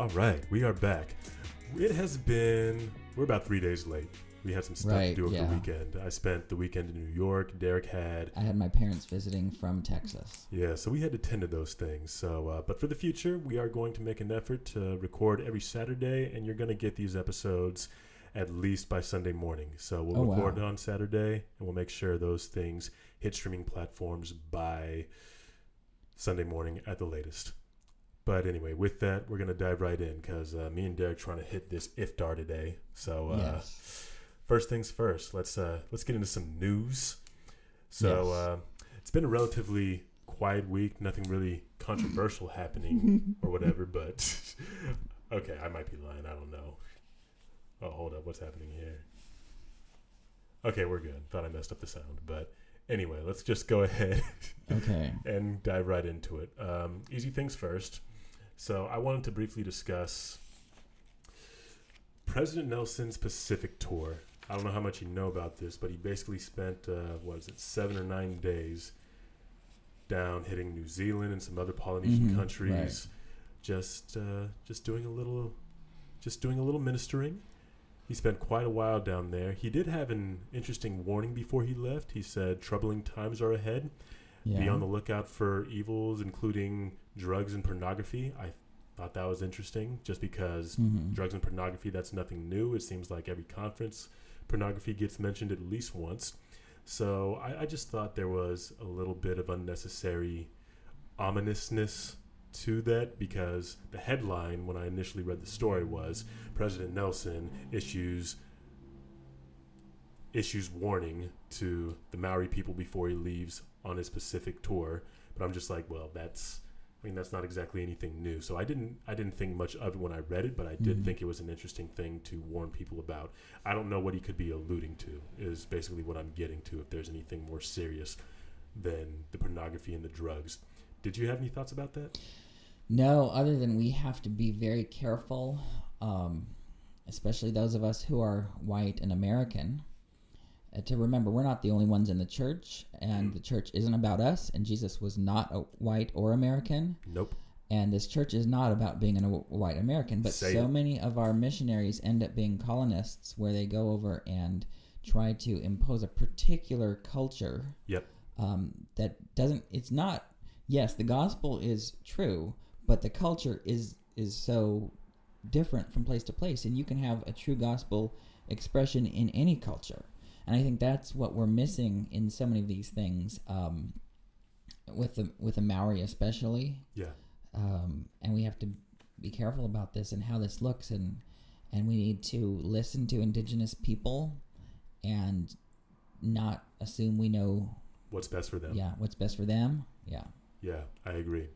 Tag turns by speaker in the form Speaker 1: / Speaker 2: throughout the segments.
Speaker 1: All right, we are back. It has been, we're about three days late. We had some stuff
Speaker 2: Right,
Speaker 1: to do over
Speaker 2: yeah.
Speaker 1: the weekend. I spent the weekend in New York. Derek had,
Speaker 2: I had my parents visiting from Texas.
Speaker 1: yeah, so we had to tend to those things. So, uh, but for the future, we are going to make an effort to record every Saturday, and you're going to get these episodes at least by Sunday morning. So we'll
Speaker 2: Oh, wow.
Speaker 1: record on Saturday, and we'll make sure those things hit streaming platforms by Sunday morning at the latest. But anyway, with that, we're gonna dive right in because uh, me and Derek trying to hit this iftar today. So uh,
Speaker 2: yes.
Speaker 1: first things first, let's uh, let's get into some news. So
Speaker 2: Yes.
Speaker 1: uh, it's been a relatively quiet week, nothing really controversial happening or whatever. But okay, I might be lying. I don't know. Oh, hold up, what's happening here? Okay, we're good. Thought I messed up the sound, but anyway, let's just go ahead
Speaker 2: Okay.
Speaker 1: and dive right into it. Um, easy things first. So I wanted to briefly discuss President Nelson's Pacific tour. I don't know how much you know about this, but he basically spent uh, what is it, seven or nine days down hitting New Zealand and some other Polynesian
Speaker 2: Mhm,
Speaker 1: countries, just uh, just doing a little, just doing a little ministering. He spent quite a while down there. He did have an interesting warning before he left. He said troubling times are ahead.
Speaker 2: Yeah.
Speaker 1: Be on the lookout for evils, including drugs and pornography. I thought that was interesting, just because
Speaker 2: Mhm.
Speaker 1: drugs and pornography that's nothing new. It seems like every conference, pornography gets mentioned at least once. So I, I just thought there was a little bit of unnecessary ominousness to that because the headline when I initially read the story was President Nelson issues issues warning to the Maori people before he leaves on his Pacific tour. But I'm just like, well, that's I mean that's not exactly anything new. So I didn't I didn't think much of it when I read it, but I did
Speaker 2: Mhm.
Speaker 1: think it was an interesting thing to warn people about. I don't know what he could be alluding to is basically what I'm getting to if there's anything more serious than the pornography and the drugs. Did you have any thoughts about that?
Speaker 2: No, other than we have to be very careful, um, especially those of us who are white and American, to remember we're not the only ones in the church, and
Speaker 1: Mm.
Speaker 2: the church isn't about us, and Jesus was not a white or American,
Speaker 1: Nope.
Speaker 2: and this church is not about being a white American. But
Speaker 1: Say
Speaker 2: so
Speaker 1: it.
Speaker 2: many of our missionaries end up being colonists, where they go over and try to impose a particular culture
Speaker 1: Yep.
Speaker 2: um, that doesn't it's not yes the gospel is true but the culture is is so different from place to place and you can have a true gospel expression in any culture and i think that's what we're missing in so many of these things um, with the with the maori especially
Speaker 1: Yeah.
Speaker 2: um, and we have to be careful about this and how this looks and and we need to listen to indigenous people and not assume we know
Speaker 1: What's best for them?
Speaker 2: yeah what's best for them yeah
Speaker 1: Yeah, I agree.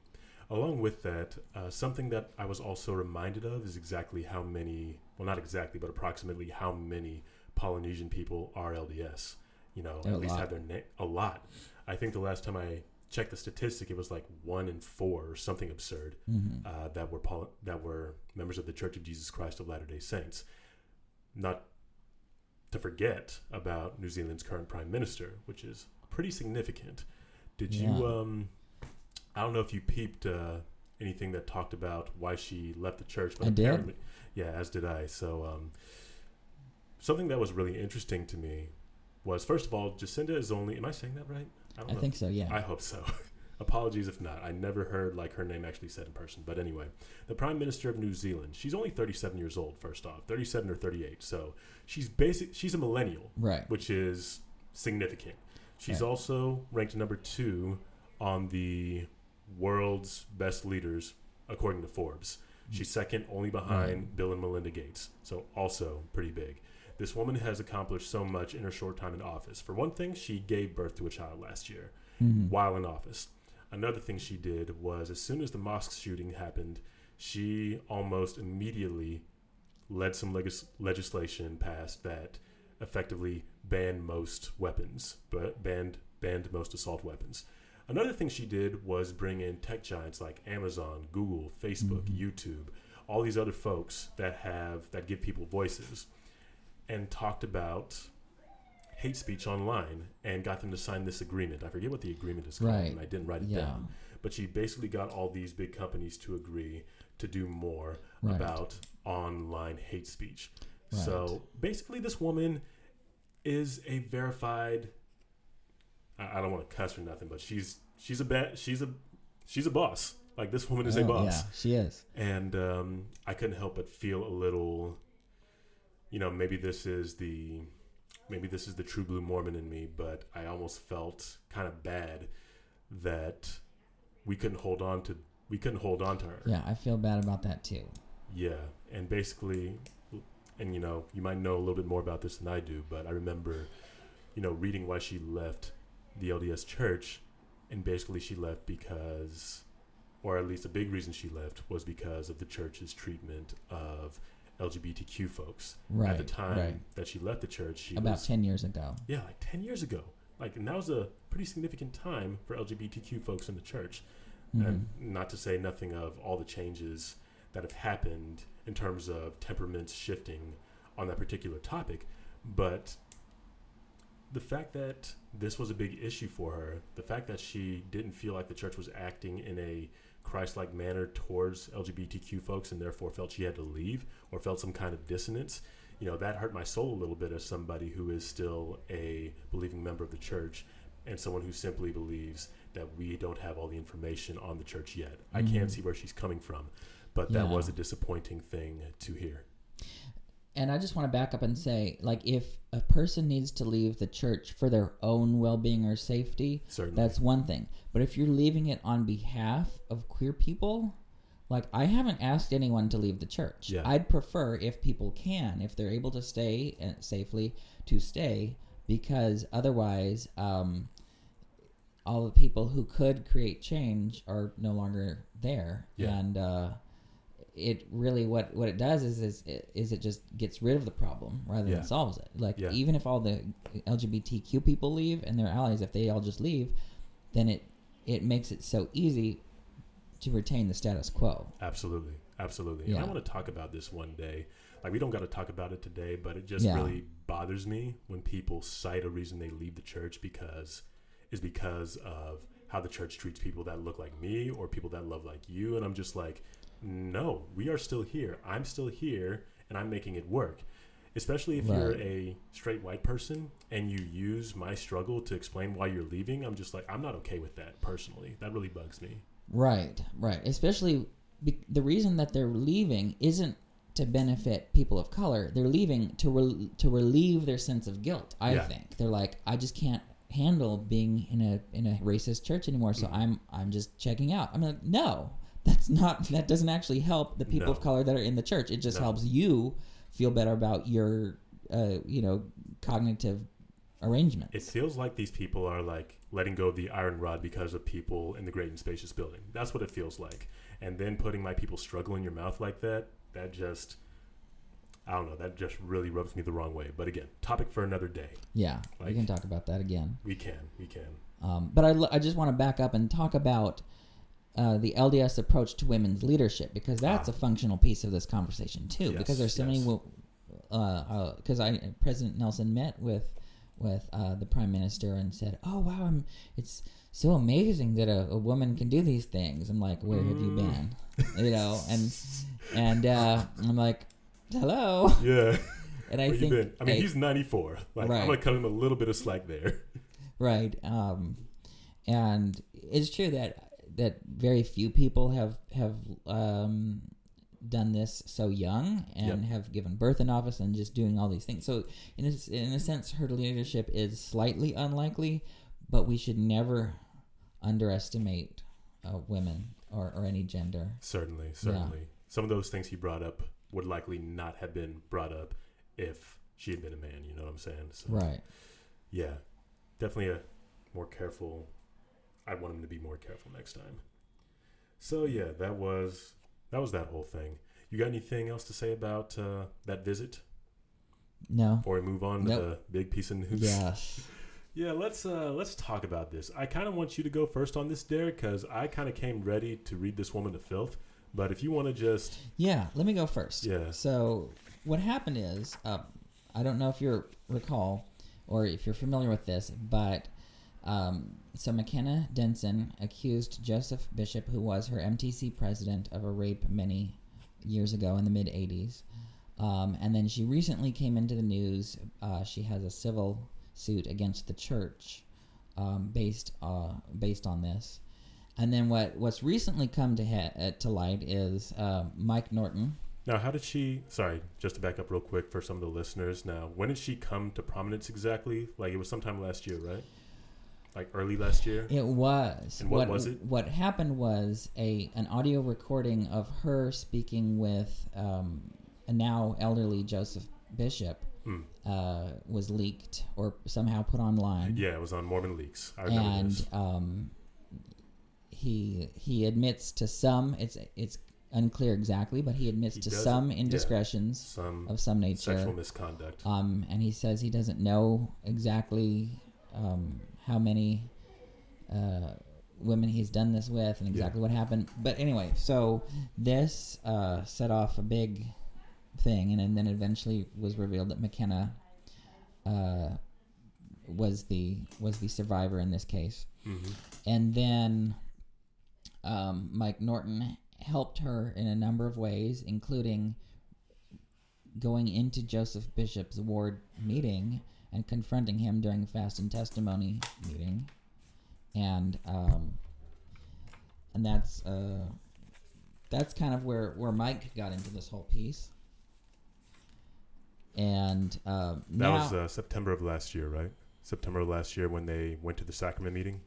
Speaker 1: Along with that, uh, something that I was also reminded of is exactly how many, well, not exactly, but approximately how many Polynesian people are LDS. You know,
Speaker 2: A
Speaker 1: at least
Speaker 2: lot.
Speaker 1: have their name. A lot. I think the last time I checked the statistic, it was like one in four or something absurd
Speaker 2: mm-hmm.
Speaker 1: uh, that were Poly- that were members of the Church of Jesus Christ of Latter Day Saints. Not to forget about New Zealand's current Prime Minister, which is pretty significant. Did you? Um, I don't know if you peeped uh, anything that talked about why she left the church, but
Speaker 2: I did.
Speaker 1: yeah, as did I. So, um, something that was really interesting to me was first of all, Jacinda is only. Am I saying that right? don't
Speaker 2: i
Speaker 1: know.
Speaker 2: think so yeah
Speaker 1: I hope so. Apologies if not. I never heard like her name actually said in person. But anyway, the Prime Minister of New Zealand. She's only 37 years old. First off, 37 or 38. So she's basic. She's a millennial,
Speaker 2: right
Speaker 1: which is significant. She's
Speaker 2: Right.
Speaker 1: also ranked number two on the world's best leaders according to Forbes. She's mm. second only behind
Speaker 2: Right.
Speaker 1: Bill and Melinda Gates. So also pretty big. This woman has accomplished so much in her short time in office. For one thing, she gave birth to a child last year
Speaker 2: Mhm.
Speaker 1: while in office. Another thing she did was as soon as the mosque shooting happened, she almost immediately led some legis- legislation passed that effectively banned most weapons, but banned banned most assault weapons. Another thing she did was bring in tech giants like Amazon, Google, Facebook,
Speaker 2: Mhm.
Speaker 1: YouTube, all these other folks that have that give people voices, and talked about hate speech online and got them to sign this agreement. I forget what the agreement is called,
Speaker 2: Right.
Speaker 1: and I didn't write it
Speaker 2: yeah
Speaker 1: down. but she basically got all these big companies to agree to do more
Speaker 2: Right.
Speaker 1: about online hate speech.
Speaker 2: Right.
Speaker 1: So basically, this woman is a verified. I, I don't want to cuss or nothing, but she's she's a ba- she's a she's a boss. Like this woman is a
Speaker 2: Oh,
Speaker 1: boss
Speaker 2: Yeah, she is.
Speaker 1: and um, I couldn't help but feel a little, you know, maybe this is the, maybe this is the true blue Mormon in me, but I almost felt kind of bad that we couldn't hold on to, we couldn't hold on to her.
Speaker 2: Yeah, I feel bad about that too.
Speaker 1: Yeah, and basically, and you know, you might know a little bit more about this than I do, but I remember, you know, reading why she left the LDS Church, and basically she left because, or at least a big reason she left was because of the church's treatment of LGBTQ folks.
Speaker 2: Right.
Speaker 1: At the time
Speaker 2: right.
Speaker 1: that she left the church, she
Speaker 2: About
Speaker 1: was
Speaker 2: ten years ago.
Speaker 1: yeah, like 10 years ago. Like, and that was a pretty significant time for LGBTQ folks in the church.
Speaker 2: Mhm.
Speaker 1: And not to say nothing of all the changes that have happened in terms of temperaments shifting on that particular topic, but the fact that this was a big issue for her, the fact that she didn't feel like the church was acting in a Christ like manner towards LGBTQ folks and therefore felt she had to leave or felt some kind of dissonance, you know, that hurt my soul a little bit as somebody who is still a believing member of the church and someone who simply believes that we don't have all the information on the church yet. I can't
Speaker 2: mm-hmm.
Speaker 1: see where she's coming from, but that was a disappointing thing to hear.
Speaker 2: And I just want to back up and say, like, if a person needs to leave the church for their own well-being or safety,
Speaker 1: Certainly.
Speaker 2: that's one thing. But if you're leaving it on behalf of queer people, like I haven't asked anyone to leave the church.
Speaker 1: Yeah.
Speaker 2: I'd prefer if people can, if they're able to stay uh, safely, to stay because otherwise, um, all the people who could create change are no longer there,
Speaker 1: Yeah.
Speaker 2: and uh, it really what what it does is is is it just gets rid of the problem rather
Speaker 1: Yeah.
Speaker 2: than solves it. Like
Speaker 1: Yeah.
Speaker 2: even if all the LGBTQ people leave and their allies, if they all just leave, then it it makes it so easy to retain the status quo.
Speaker 1: Absolutely, absolutely. And I want to talk about this one day. Like we don't got to talk about it today, but it just
Speaker 2: Yeah.
Speaker 1: really bothers me when people cite a reason they leave the church because is because of how the church treats people that look like me or people that love like you, and I'm just like, no, we are still here. I'm still here, and I'm making it work. Especially if you're a straight white person and you use my struggle to explain why you're leaving, I'm just like, I'm not okay with that personally. That really bugs me.
Speaker 2: Right, right. Especially be- the reason that they're leaving isn't to benefit people of color. They're leaving to rel to relieve their sense of guilt. I
Speaker 1: Yeah.
Speaker 2: think they're like, I just can't handle being in a in a racist church anymore, so
Speaker 1: Mhm.
Speaker 2: I'm I'm just checking out. I'm like, no, that's not that doesn't actually help the people of color that are in the church. It just
Speaker 1: No.
Speaker 2: helps you feel better about your uh, you know cognitive arrangement.
Speaker 1: It feels like these people are like letting go of the iron rod because of people in the great and spacious building. That's what it feels like. And then putting my people struggle in your mouth like that, that just, I don't know, that just really rubs me the wrong way. But again, topic for another day.
Speaker 2: yeah, we can talk about that again.
Speaker 1: We can, we can.
Speaker 2: Um, but I, I just want to back up and talk about uh, the LDS approach to women's leadership because that's
Speaker 1: Ah.
Speaker 2: a functional piece of this conversation too.
Speaker 1: Yes,
Speaker 2: because there's so
Speaker 1: yes.
Speaker 2: many. Because I President Nelson met with with uh, the Prime Minister and said, "Oh wow, I'm, it's so amazing that a, a woman can do these things." I'm like, "Where have you
Speaker 1: Mm.
Speaker 2: been?" you know, and and uh, I'm like, "Hello,"
Speaker 1: Yeah.
Speaker 2: and I
Speaker 1: Where you
Speaker 2: think
Speaker 1: been? I mean,
Speaker 2: I-
Speaker 1: he's 94. Like,
Speaker 2: Right.
Speaker 1: I'm to cut him a little bit of slack there.
Speaker 2: right um and it's true that that very few people have have um done this so young and
Speaker 1: Yep.
Speaker 2: have given birth in office and just doing all these things so in a, in a sense her leadership is slightly unlikely but we should never underestimate uh, women or, or any gender
Speaker 1: Certainly, certainly. Some of those things he brought up would likely not have been brought up if she had been a man. You know what I'm saying? So,
Speaker 2: right
Speaker 1: Yeah, definitely a more careful. I want him to be more careful next time. So yeah, that was that was that whole thing. You got anything else to say about uh, that visit
Speaker 2: no
Speaker 1: before we move on to the big piece of news?
Speaker 2: yes
Speaker 1: Yeah, let's uh, let's talk about this. I kind of want you to go first on this, Derek, because I kind of came ready to read this woman to filth. But if you want to just
Speaker 2: Yeah, let me go first.
Speaker 1: Yeah.
Speaker 2: So what happened is, uh, I don't know if you recall or if you're familiar with this, but Um, so McKenna Denson accused Joseph Bishop, who was her MTC president, of a rape many years ago in the mid 80s. Um, and then she recently came into the news. Uh, she has a civil suit against the church um, based uh, based on this. And then what what's recently come to he- uh, to light is uh, Mike Norton.
Speaker 1: Now, how did she? Sorry, just to back up real quick for some of the listeners. Now, when did she come to prominence exactly? Like it was sometime last year, right? Like early last year.
Speaker 2: It was.
Speaker 1: And what was it?
Speaker 2: What happened was a an audio recording of her speaking with um, a now elderly Joseph Bishop
Speaker 1: Hmm.
Speaker 2: uh, was leaked or somehow put online.
Speaker 1: Yeah, it was on Mormon Leaks. I remember
Speaker 2: and
Speaker 1: this.
Speaker 2: um, he he admits to some. It's it's unclear exactly, but he admits
Speaker 1: He
Speaker 2: to some
Speaker 1: yeah.
Speaker 2: indiscretions
Speaker 1: Some
Speaker 2: of some nature.
Speaker 1: sexual misconduct.
Speaker 2: Um, and he says he doesn't know exactly um, how many uh, women he's done this with and exactly what happened. But anyway, so this uh, set off a big thing, and, and then eventually was revealed that McKenna uh, was the was the survivor in this case,
Speaker 1: hmm
Speaker 2: and then um, Mike Norton helped her in a number of ways, including going into Joseph Bishop's ward meeting and confronting him during fast and testimony meeting, and um, and that's uh, that's kind of where where Mike got into this whole piece. And uh,
Speaker 1: That
Speaker 2: now,
Speaker 1: was uh, September of last year, right? September of last year when they went to the sacrament meeting.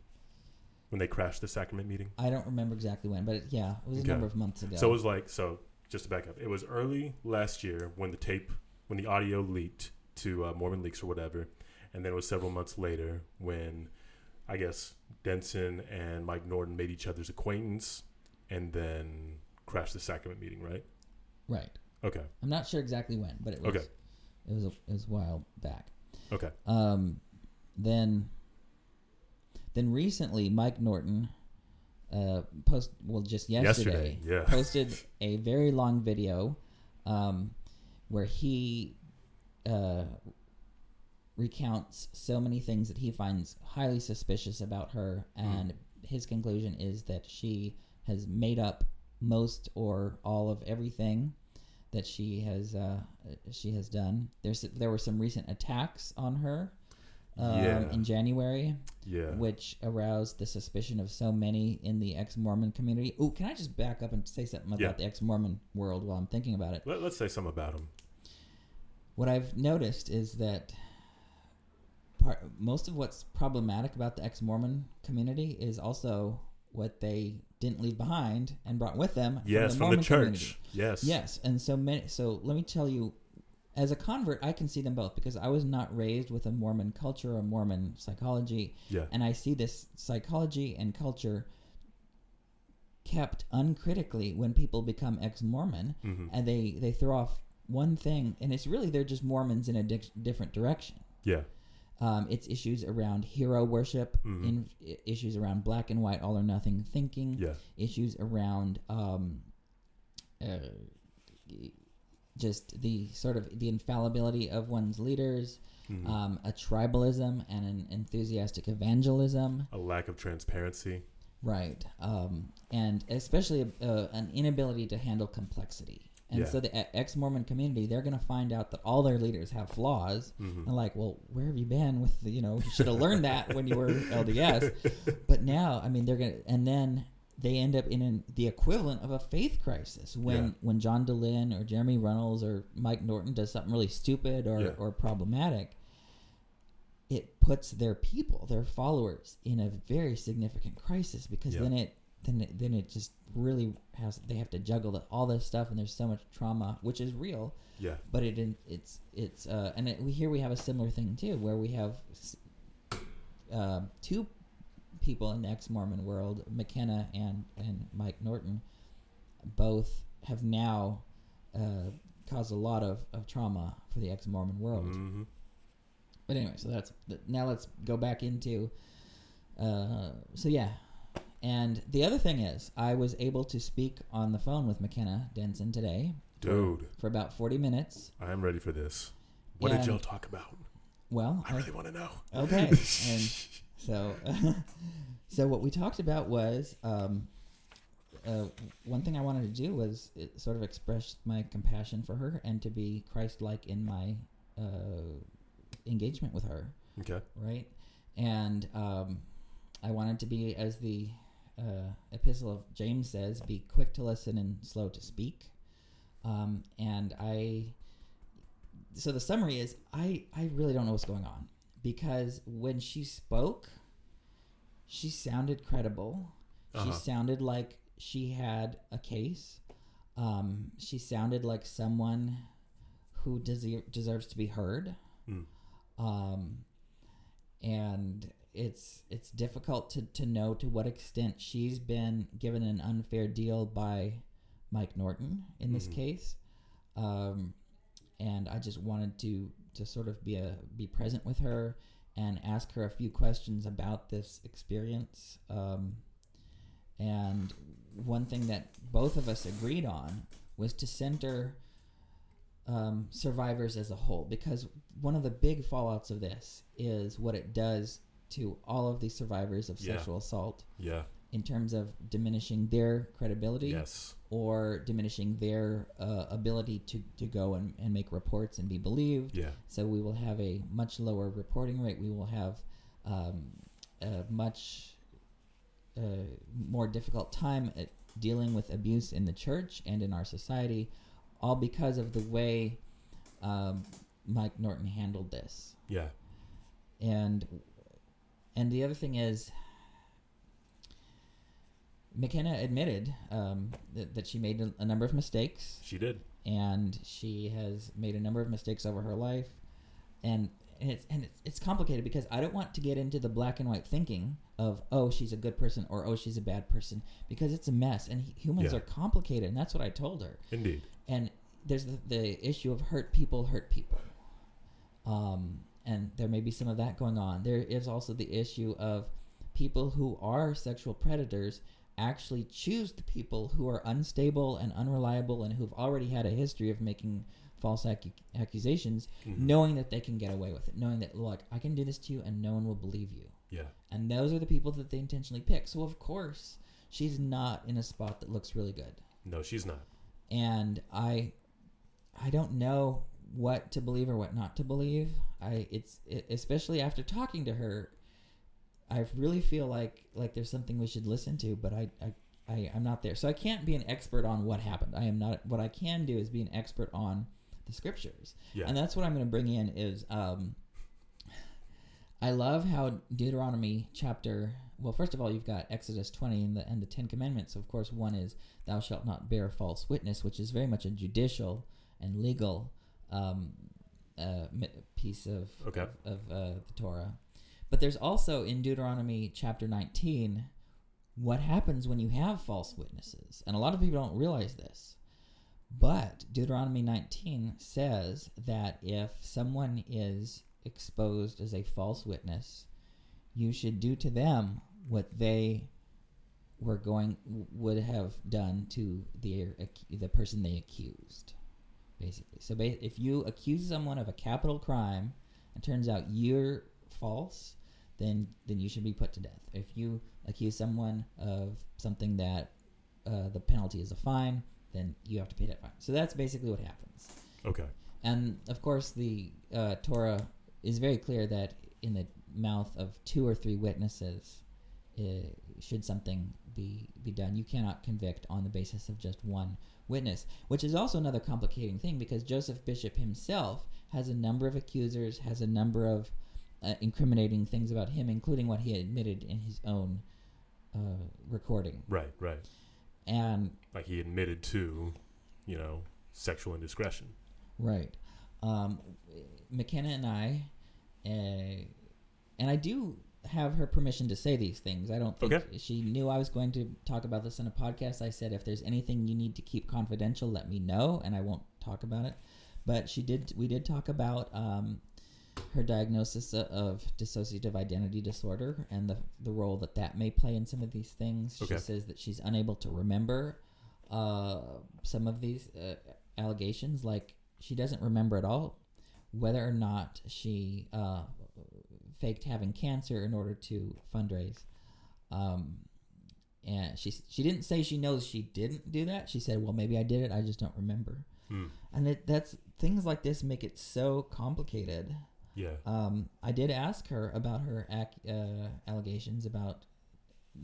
Speaker 1: When they crashed the sacrament meeting.
Speaker 2: I don't remember exactly when, but it, yeah, it was a number of months ago.
Speaker 1: So it was like so. Just to back up, it was early last year when the tape, when the audio leaked to uh, Mormon Leaks or whatever, and then it was several months later when, I guess Denson and Mike Norton made each other's acquaintance, and then crashed the sacrament meeting, right?
Speaker 2: right.
Speaker 1: Okay.
Speaker 2: I'm not sure exactly when, but it was
Speaker 1: Okay.
Speaker 2: it was a, it was a while back.
Speaker 1: Okay.
Speaker 2: Um, then then recently, Mike Norton uh, post well just yesterday,
Speaker 1: Yesterday, yeah.
Speaker 2: posted a very long video um, where he uh, recounts so many things that he finds highly suspicious about her, and his conclusion is that she has made up most or all of everything that she has uh, she has done. There's there were some recent attacks on her um,
Speaker 1: Yeah.
Speaker 2: in January,
Speaker 1: Yeah.
Speaker 2: which aroused the suspicion of so many in the ex-Mormon community. Oh, can I just back up and say something about
Speaker 1: Yeah.
Speaker 2: the ex-Mormon world while I'm thinking about it?
Speaker 1: Let, let's say something about him.
Speaker 2: What I've noticed is that part, most of what's problematic about the ex-Mormon community is also what they didn't leave behind and brought with them.
Speaker 1: Yes,
Speaker 2: the
Speaker 1: from the
Speaker 2: Mormon
Speaker 1: church.
Speaker 2: community.
Speaker 1: Yes.
Speaker 2: Yes, and so many. So let me tell you, as a convert, I can see them both because I was not raised with a Mormon culture or Mormon psychology,
Speaker 1: Yeah.
Speaker 2: and I see this psychology and culture kept uncritically when people become ex-Mormon,
Speaker 1: hmm
Speaker 2: and they they throw off one thing, and it's really they're just Mormons in a di- different direction.
Speaker 1: Yeah.
Speaker 2: Um, it's issues around hero worship,
Speaker 1: Mhm.
Speaker 2: in, issues around black and white, all or nothing thinking,
Speaker 1: Yeah.
Speaker 2: issues around um, uh, just the sort of the infallibility of one's leaders,
Speaker 1: Mhm.
Speaker 2: um, a tribalism and an enthusiastic evangelism,
Speaker 1: a lack of transparency.
Speaker 2: right? Um, and especially uh, an inability to handle complexity. And
Speaker 1: Yeah.
Speaker 2: so the ex-Mormon community, they're going to find out that all their leaders have flaws.
Speaker 1: hmm
Speaker 2: And like, well, where have you been with the, you know, you should have learned that when you were LDS. But now, I mean, they're going to, and then they end up in an, the equivalent of a faith crisis when,
Speaker 1: Yeah.
Speaker 2: when John Dehlin or Jeremy Runnells or Mike Norton does something really stupid or,
Speaker 1: Yeah.
Speaker 2: or problematic. It puts their people, their followers, in a very significant crisis because then it then it, then it just really has they have to juggle the, all this stuff and there's so much trauma which is real
Speaker 1: Yeah.
Speaker 2: but it it's it's uh, and it, we here we have a similar thing too where we have uh, two people in the ex-Mormon world, McKenna and and Mike Norton, both have now uh, caused a lot of, of trauma for the ex-Mormon world.
Speaker 1: hmm
Speaker 2: But anyway, so that's now let's go back into. Uh, so yeah, and the other thing is, I was able to speak on the phone with McKenna Denson today.
Speaker 1: Dude,
Speaker 2: for about forty minutes.
Speaker 1: I am ready for this. What did
Speaker 2: And-
Speaker 1: y'all talk about?
Speaker 2: Well,
Speaker 1: I really want to know.
Speaker 2: Okay. and so, so what we talked about was um, uh, one thing I wanted to do was sort of express my compassion for her and to be Christ-like in my uh, engagement with her,
Speaker 1: Okay.
Speaker 2: right? And um, I wanted to be, as the uh, Epistle of James says, be quick to listen and slow to speak. Um, and I, so the summary is, I I really don't know what's going on because when she spoke, she sounded credible. She
Speaker 1: Uh-huh.
Speaker 2: sounded like she had a case. Um, she sounded like someone who dese- deserves to be heard.
Speaker 1: Mm.
Speaker 2: Um, and it's it's difficult to, to know to what extent she's been given an unfair deal by Mike Norton in this
Speaker 1: Mhm.
Speaker 2: case. Um, and I just wanted to to sort of be a be present with her and ask her a few questions about this experience. Um, and one thing that both of us agreed on was to center um, survivors as a whole, because one of the big fallouts of this is what it does to all of the survivors of
Speaker 1: Yeah.
Speaker 2: sexual assault
Speaker 1: Yeah.
Speaker 2: in terms of diminishing their credibility
Speaker 1: Yes.
Speaker 2: or diminishing their uh, ability to, to go and, and make reports and be believed.
Speaker 1: Yeah.
Speaker 2: So we will have a much lower reporting rate. We will have um, a much uh, more difficult time at dealing with abuse in the church and in our society, all because of the way um, Mike Norton handled this.
Speaker 1: Yeah.
Speaker 2: And and the other thing is, McKenna admitted um, that, that she made a, a number of mistakes
Speaker 1: She did.
Speaker 2: and she has made a number of mistakes over her life and and it's and it's, it's complicated because I don't want to get into the black and white thinking of oh she's a good person or oh she's a bad person because it's a mess and hu- humans
Speaker 1: Yeah.
Speaker 2: are complicated and that's what I told her
Speaker 1: Indeed.
Speaker 2: and there's the, the issue of hurt people hurt people um, and there may be some of that going on there is also the issue of people who are sexual predators actually choose the people who are unstable and unreliable and who've already had a history of making false accu- accusations
Speaker 1: Mhm.
Speaker 2: knowing that they can get away with it knowing that look i can do this to you and no one will believe you
Speaker 1: Yeah.
Speaker 2: and those are the people that they intentionally pick so of course she's not in a spot that looks really good
Speaker 1: No, she's not.
Speaker 2: and I I don't know what to believe or what not to believe. I it's it, especially after talking to her, I really feel like like there's something we should listen to, but I I. I, I'm not there, so I can't be an expert on what happened. I am not. What I can do is be an expert on the scriptures,
Speaker 1: Yeah.
Speaker 2: and that's what I'm going to bring in. Is um, I love how Deuteronomy chapter. Well, first of all, you've got Exodus 20 and the and the Ten Commandments. Of course, one is thou shalt not bear false witness, which is very much a judicial and legal um, uh, piece of
Speaker 1: Okay.
Speaker 2: of, of uh, the Torah. But there's also in Deuteronomy chapter 19 what happens when you have false witnesses, and a lot of people don't realize this. But Deuteronomy 19 says that if someone is exposed as a false witness, you should do to them what they were going would have done to the the person they accused basically. So ba- if you accuse someone of a capital crime and turns out you're false then then you should be put to death. If you accuse someone of something that uh, the penalty is a fine then you have to pay that fine. So that's basically what happens.
Speaker 1: Okay.
Speaker 2: and of course, the uh, Torah is very clear that in the mouth of two or three witnesses, uh, should something be be done, you cannot convict on the basis of just one witness. Which is also another complicating thing because Joseph Bishop himself has a number of accusers, has a number of uh, incriminating things about him, including what he admitted in his own uh, recording.
Speaker 1: Right. Right.
Speaker 2: And
Speaker 1: Like he admitted to, you know, sexual indiscretion.
Speaker 2: Right. Um, McKenna and I, uh, and I do have her permission to say these things. I don't think
Speaker 1: Okay.
Speaker 2: she knew I was going to talk about this in a podcast. I said, if there's anything you need to keep confidential, let me know, and I won't talk about it. But she did. We did talk about um, her diagnosis of dissociative identity disorder and the the role that that may play in some of these things.
Speaker 1: Okay.
Speaker 2: She says that she's unable to remember uh, some of these uh, allegations, like she doesn't remember at all whether or not she uh, faked having cancer in order to fundraise. Um, and she she didn't say she knows she didn't do that. She said, "Well, maybe I did it. I just don't remember."
Speaker 1: Hmm.
Speaker 2: And it, that's things like this make it so complicated.
Speaker 1: Yeah.
Speaker 2: Um, I did ask her about her ac- uh, allegations about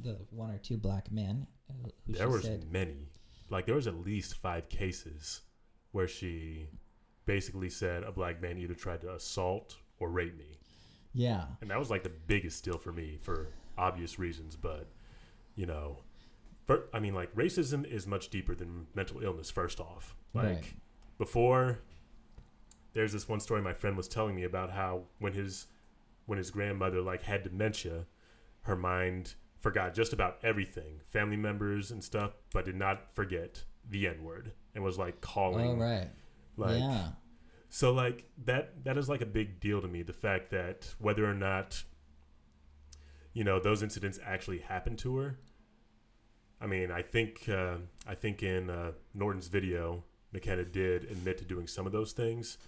Speaker 2: the one or two black men uh, who
Speaker 1: there was
Speaker 2: said
Speaker 1: many. Like there was at least five cases where she basically said a black man either tried to assault or rape me.
Speaker 2: Yeah
Speaker 1: And that was like the biggest deal for me for obvious reasons, but you know, for, I mean like racism is much deeper than mental illness first off. Like
Speaker 2: Right.
Speaker 1: before there's this one story my friend was telling me about how when his when his grandmother like had dementia, her mind forgot just about everything, family members and stuff, but did not forget the N word and was like calling
Speaker 2: oh right
Speaker 1: like
Speaker 2: yeah
Speaker 1: so like that that is like a big deal to me. The fact that whether or not you know those incidents actually happened to her. I mean, I think uh, I think in uh, Norton's video, McKenna did admit to doing some of those things,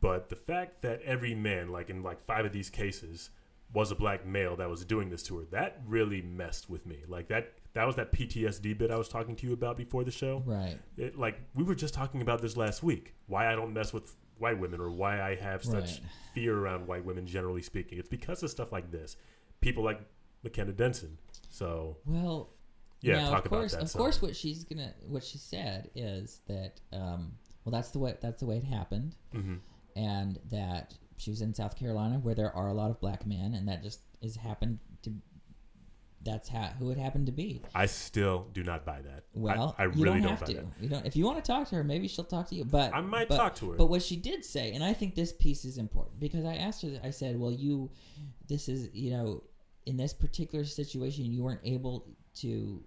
Speaker 1: but the fact that every man, like in like five of these cases, was a black male that was doing this to her, that really messed with me. Like that that was that PTSD bit I was talking to you about before the show
Speaker 2: right
Speaker 1: it, like we were just talking about this last week why i don't mess with white women or why i have such
Speaker 2: Right.
Speaker 1: fear around white women generally speaking it's because of stuff like this people like mckenna denson so
Speaker 2: well
Speaker 1: yeah
Speaker 2: now,
Speaker 1: talk
Speaker 2: of course,
Speaker 1: about that
Speaker 2: Of course, what she's gonna, what she said is that, um, well, that's the way that's the way it happened,
Speaker 1: Mhm.
Speaker 2: and that she was in South Carolina where there are a lot of black men, and that just is happened to. That's how who it happened to be.
Speaker 1: i still do not buy that
Speaker 2: Well,
Speaker 1: i,
Speaker 2: you
Speaker 1: really
Speaker 2: don't
Speaker 1: don't,
Speaker 2: have
Speaker 1: buy
Speaker 2: to.
Speaker 1: that
Speaker 2: You don't. If you want to talk to her, maybe she'll talk to you. But
Speaker 1: i might
Speaker 2: but-
Speaker 1: talk to her
Speaker 2: But what she did say, and I think this piece is important because I asked her, I said, well, you, this is, you know, in this particular situation, you weren't able to,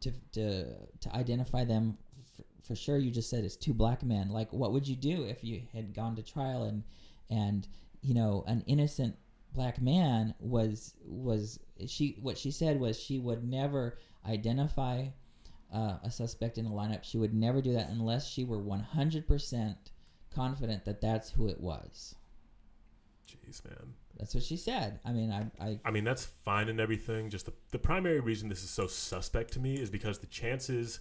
Speaker 2: to, to, to identify them for, for sure. You just said it's two black men. Like, what would you do if you had gone to trial and, and, you know, an innocent black man was, was, she, what she said was she would never identify uh, a suspect in a lineup. She would never do that unless she were 100% confident that that's who it was.
Speaker 1: jeez man
Speaker 2: That's what she said. I mean, I, I
Speaker 1: I mean, that's fine and everything. Just the, the primary reason this is so suspect to me is because the chances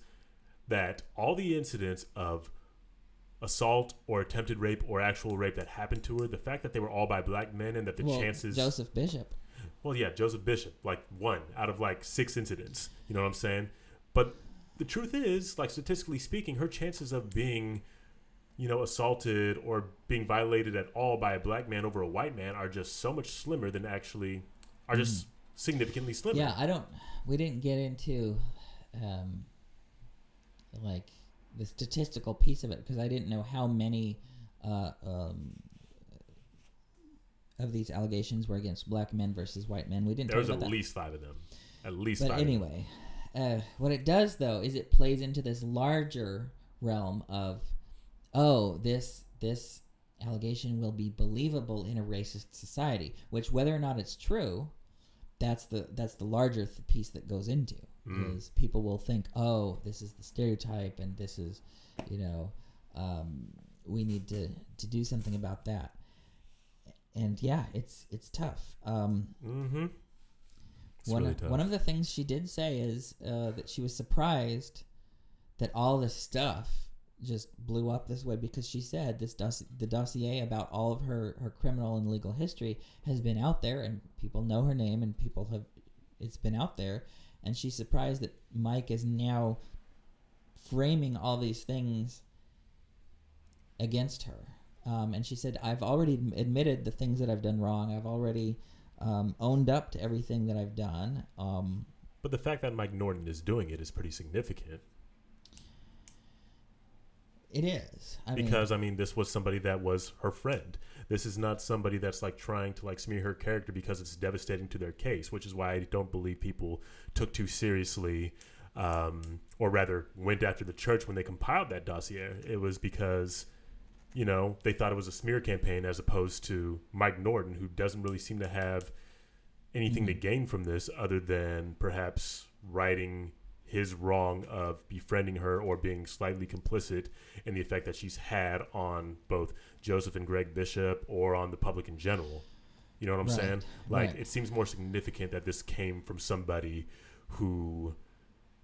Speaker 1: that all the incidents of assault or attempted rape or actual rape that happened to her, the fact that they were all by black men and that the
Speaker 2: well,
Speaker 1: chances.
Speaker 2: Joseph Bishop.
Speaker 1: Well, yeah, Joseph Bishop, like one out of like six incidents. You know what I'm saying? But the truth is, like statistically speaking, her chances of being, you know, assaulted or being violated at all by a black man over a white man are just so much slimmer than actually are just significantly slimmer.
Speaker 2: Yeah, I don't. We didn't get into, um, like the statistical piece of it because I didn't know how many uh, um, of these allegations were against black men versus white men. We didn't.
Speaker 1: There
Speaker 2: talk
Speaker 1: was at
Speaker 2: that.
Speaker 1: least five of them. At least
Speaker 2: But anyway, uh, what it does though is it plays into this larger realm of, oh, this this allegation will be believable in a racist society. Which, whether or not it's true, that's the that's the larger th- piece that goes into
Speaker 1: Mm.
Speaker 2: is people will think, oh, this is the stereotype, and this is, you know, um, we need to to do something about that. And yeah, it's it's tough. Um,
Speaker 1: Mm-hmm. It's
Speaker 2: one
Speaker 1: really
Speaker 2: of,
Speaker 1: tough.
Speaker 2: one of the things she did say is uh, that she was surprised that all this stuff just blew up this way because she said this doss- the dossier about all of her, her criminal and legal history has been out there and people know her name and people have it's been out there and she's surprised that Mike is now framing all these things against her um, and she said I've already admitted the things that I've done wrong I've already um, owned up to everything that I've done. Um,
Speaker 1: But the fact that Mike Norton is doing it is pretty significant
Speaker 2: it is I mean,
Speaker 1: because I mean this was somebody that was her friend. This is not somebody that's like trying to like smear her character because it's devastating to their case, which is why I don't believe people took too seriously, um, or rather went after the church when they compiled that dossier. It was because you know they thought it was a smear campaign as opposed to Mike Norton, who doesn't really seem to have anything to
Speaker 2: Mhm.
Speaker 1: gain from this other than perhaps writing his wrong of befriending her or being slightly complicit in the effect that she's had on both Joseph and Greg Bishop or on the public in general. You know what I'm
Speaker 2: Right,
Speaker 1: saying? Like
Speaker 2: right.
Speaker 1: it seems more significant that this came from somebody who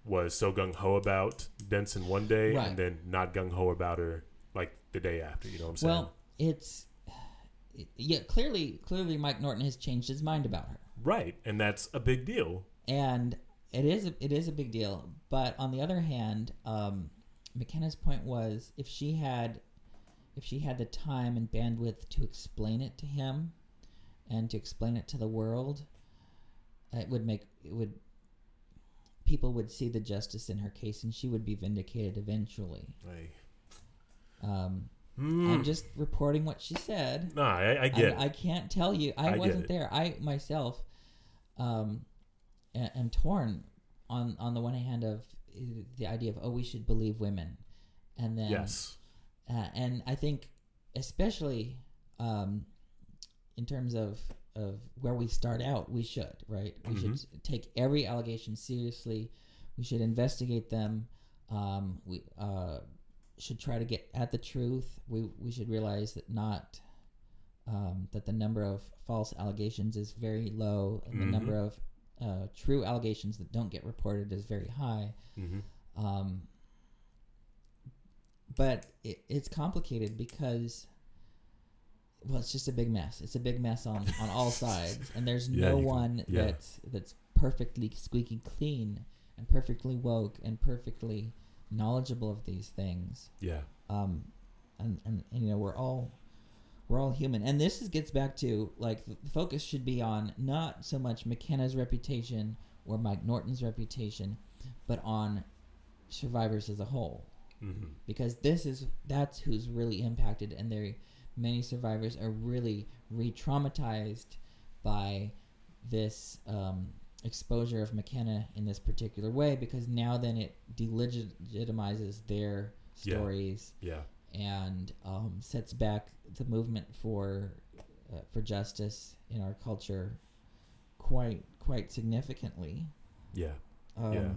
Speaker 1: was so gung ho about Denson one day
Speaker 2: Right.
Speaker 1: and then not gung ho about her like the day after. You know what I'm saying?
Speaker 2: Well, it's yeah. Clearly, clearly, Mike Norton has changed his mind about her,
Speaker 1: right, and that's a big deal.
Speaker 2: and it is a, it is a big deal. But on the other hand, um, McKenna's point was if she had if she had the time and bandwidth to explain it to him and to explain it to the world, it would make it would people would see the justice in her case, and she would be vindicated eventually.
Speaker 1: Like,
Speaker 2: Um,
Speaker 1: hmm.
Speaker 2: I'm just reporting what she said.
Speaker 1: Nah, I, I get.
Speaker 2: I, I can't tell you. I,
Speaker 1: I
Speaker 2: wasn't there. I myself um, am torn on on the one hand of uh, the idea of oh we should believe women, and then
Speaker 1: yes.
Speaker 2: uh, and I think especially um, in terms of of where we start out, we should right. We
Speaker 1: Mhm.
Speaker 2: should take every allegation seriously. We should investigate them. Um, we uh, should try to get at the truth. We we should realize that not um, that the number of false allegations is very low, and the
Speaker 1: Mhm.
Speaker 2: number of uh, true allegations that don't get reported is very high.
Speaker 1: hmm
Speaker 2: Um, but it, it's complicated because, well, it's just a big mess. It's a big mess on, on all sides, and there's
Speaker 1: Yeah,
Speaker 2: no
Speaker 1: you can-
Speaker 2: one
Speaker 1: yeah.
Speaker 2: that's that's perfectly squeaky clean and perfectly woke and perfectly knowledgeable of these things.
Speaker 1: Yeah.
Speaker 2: Um, and, and, and you know we're all we're all human, and this is, gets back to like the focus should be on not so much McKenna's reputation or Mike Norton's reputation, but on survivors as a whole
Speaker 1: hmm
Speaker 2: because this is that's who's really impacted and there many survivors are really re-traumatized by this um, exposure of McKenna in this particular way because now then it delegitimizes their
Speaker 1: Yeah.
Speaker 2: stories
Speaker 1: Yeah.
Speaker 2: and um, sets back the movement for uh, for justice in our culture quite quite significantly.
Speaker 1: Yeah.
Speaker 2: Um,
Speaker 1: Yeah.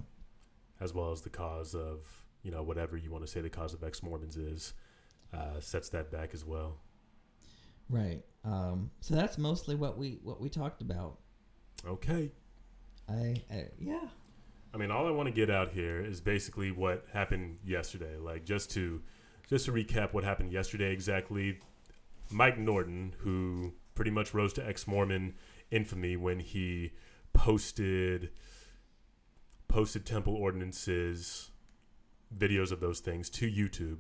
Speaker 1: As well as the cause of you know whatever you want to say the cause of ex Mormons is, uh, sets that back as well.
Speaker 2: Right. Um, so that's mostly what we what we talked about.
Speaker 1: Okay.
Speaker 2: I, I yeah.
Speaker 1: I mean, all I want to get out here is basically what happened yesterday. Like just to just to recap what happened yesterday exactly. Mike Norton, who pretty much rose to ex-Mormon infamy when he posted posted temple ordinances, videos of those things to YouTube.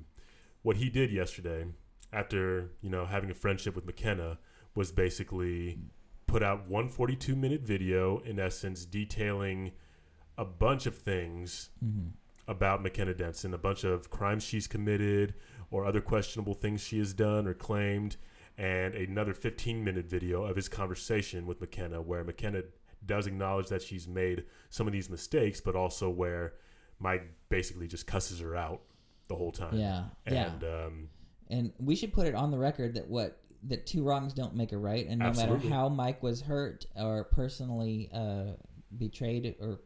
Speaker 1: What he did yesterday, after you know having a friendship with McKenna, was basically put out one 42 minute video in essence detailing a bunch of things
Speaker 2: Mm-hmm.
Speaker 1: about McKenna Denson, a bunch of crimes she's committed or other questionable things she has done or claimed, and another 15 minute video of his conversation with McKenna, where McKenna does acknowledge that she's made some of these mistakes, but also where Mike basically just cusses her out the whole time.
Speaker 2: Yeah. yeah.
Speaker 1: Um,
Speaker 2: And we should put it on the record that what that two wrongs don't make a right, and no
Speaker 1: Absolutely.
Speaker 2: matter how Mike was hurt or personally uh, betrayed or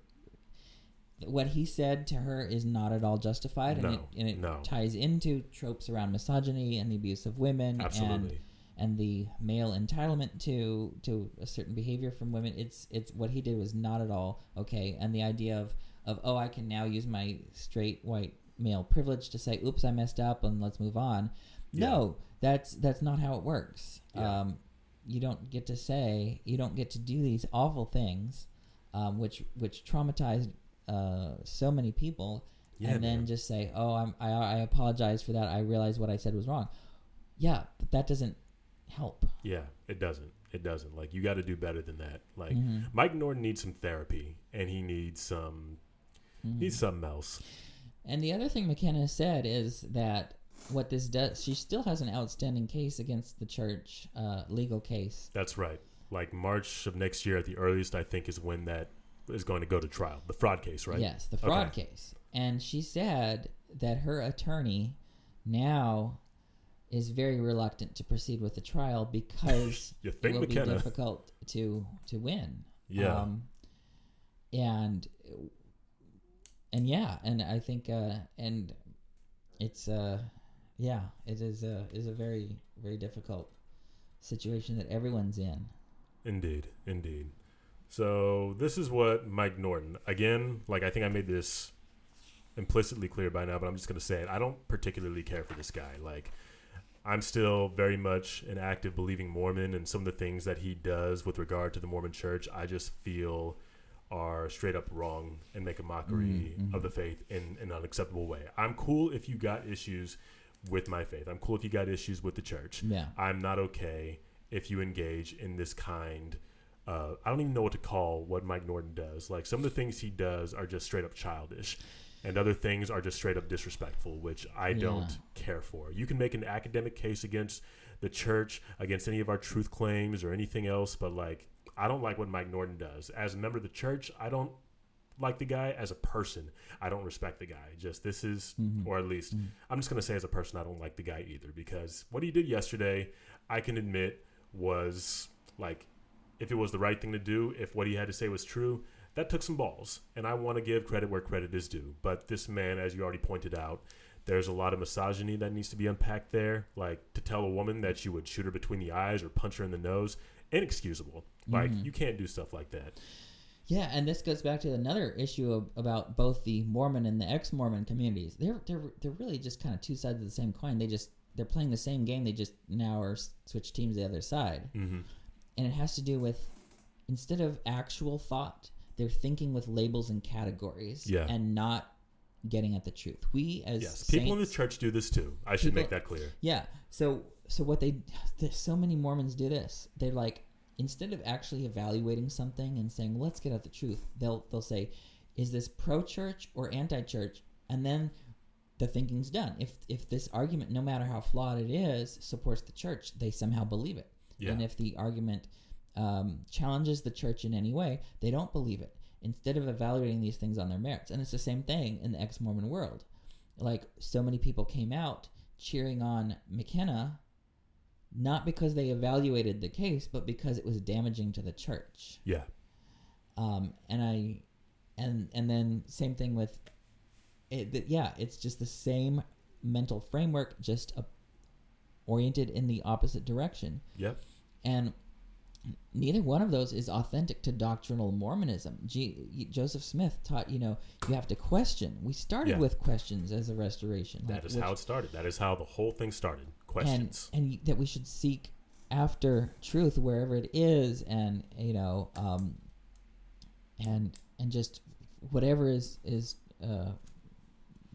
Speaker 2: what he said to her is not at all justified, and it, and it
Speaker 1: no.
Speaker 2: ties into tropes around misogyny and the abuse of women, and
Speaker 1: absolutely.
Speaker 2: and the male entitlement to to a certain behavior from women it's it's what he did was not at all okay and the idea of of oh i can now use my straight white male privilege to say oops i messed up and let's move on
Speaker 1: Yeah.
Speaker 2: no that's that's not how it works
Speaker 1: Yeah.
Speaker 2: um you don't get to say you don't get to do these awful things um, which which traumatized uh, so many people
Speaker 1: yeah,
Speaker 2: and then
Speaker 1: man.
Speaker 2: just say, "Oh, I'm, I I apologize for that. I realize what I said was wrong." Yeah, but that doesn't help.
Speaker 1: yeah, it doesn't. It doesn't. Like you got to do better than that. Like
Speaker 2: Mhm.
Speaker 1: Mike Norton needs some therapy, and he needs some
Speaker 2: Mhm.
Speaker 1: needs something else.
Speaker 2: And the other thing McKenna said is that what this does, she still has an outstanding case against the church, uh, legal case.
Speaker 1: That's right. Like March of next year at the earliest, I think is when that is going to go to trial. The fraud case, right?
Speaker 2: Yes, the fraud
Speaker 1: Okay.
Speaker 2: case. And she said that her attorney now is very reluctant to proceed with the trial because
Speaker 1: You
Speaker 2: it will
Speaker 1: McKenna?
Speaker 2: be difficult to to win.
Speaker 1: Yeah.
Speaker 2: Um, and and yeah, and I think uh, and it's uh, yeah, it is a is a very very difficult situation that everyone's in.
Speaker 1: Indeed, indeed. So this is what Mike Norton again. Like I think I made this implicitly clear by now, but I'm just gonna say it. I don't particularly care for this guy. Like I'm still very much an active believing Mormon, and some of the things that he does with regard to the Mormon Church, I just feel are straight up wrong and make a mockery
Speaker 2: Mm, mhm.
Speaker 1: of the faith in, in an unacceptable way. I'm cool if you got issues with my faith. I'm cool if you got issues with the church.
Speaker 2: Yeah.
Speaker 1: I'm not okay if you engage in this kind. Uh, I don't even know what to call what Mike Norton does. Like some of the things he does are just straight up childish, and other things are just straight up disrespectful, which I
Speaker 2: Yeah.
Speaker 1: don't care for. You can make an academic case against the church, against any of our truth claims or anything else, but like I don't like what Mike Norton does. As a member of the church, I don't like the guy. As a person, I don't respect the guy. Just this is,
Speaker 2: Mhm.
Speaker 1: or at least
Speaker 2: Mhm.
Speaker 1: I'm just gonna say as a person, I don't like the guy either because what he did yesterday, I can admit was like, if it was the right thing to do, if what he had to say was true, that took some balls, and I want to give credit where credit is due. But this man, as you already pointed out, there's a lot of misogyny that needs to be unpacked there. Like to tell a woman that you would shoot her between the eyes or punch her in the nose, inexcusable. Like
Speaker 2: Mhm.
Speaker 1: you can't do stuff like that.
Speaker 2: Yeah, and this goes back to another issue of, about both the Mormon and the ex-Mormon communities. They're they're they're really just kind of two sides of the same coin. They just they're playing the same game. They just now are switch teams the other side,
Speaker 1: Mm-hmm.
Speaker 2: and it has to do with instead of actual thought, they're thinking with labels and categories,
Speaker 1: Yeah.
Speaker 2: and not getting at the truth. We as
Speaker 1: Yes, people in the church do this too. I should make that clear.
Speaker 2: Yeah. So so what they so many Mormons do this. They're like instead of actually evaluating something and saying let's get at the truth, they'll they'll say is this pro church or anti church, and then the thinking's done. If if this argument, no matter how flawed it is, supports the church, they somehow believe it.
Speaker 1: Yeah.
Speaker 2: And if the argument um, challenges the church in any way, they don't believe it. Instead of evaluating these things on their merits, and it's the same thing in the ex-Mormon world. Like so many people came out cheering on McKenna, not because they evaluated the case, but because it was damaging to the church.
Speaker 1: Yeah.
Speaker 2: Um, and I, and and then same thing with, it. Yeah, it's just the same mental framework, just uh, oriented in the opposite direction.
Speaker 1: Yep.
Speaker 2: And neither one of those is authentic to doctrinal Mormonism. G- Joseph Smith taught, you know, you have to question. We started
Speaker 1: Yeah.
Speaker 2: with questions as a restoration.
Speaker 1: That
Speaker 2: like,
Speaker 1: is
Speaker 2: which-
Speaker 1: how it started. That is how the whole thing started. Questions.
Speaker 2: and and that we should seek after truth wherever it is, and you know, um, and and just whatever is is uh,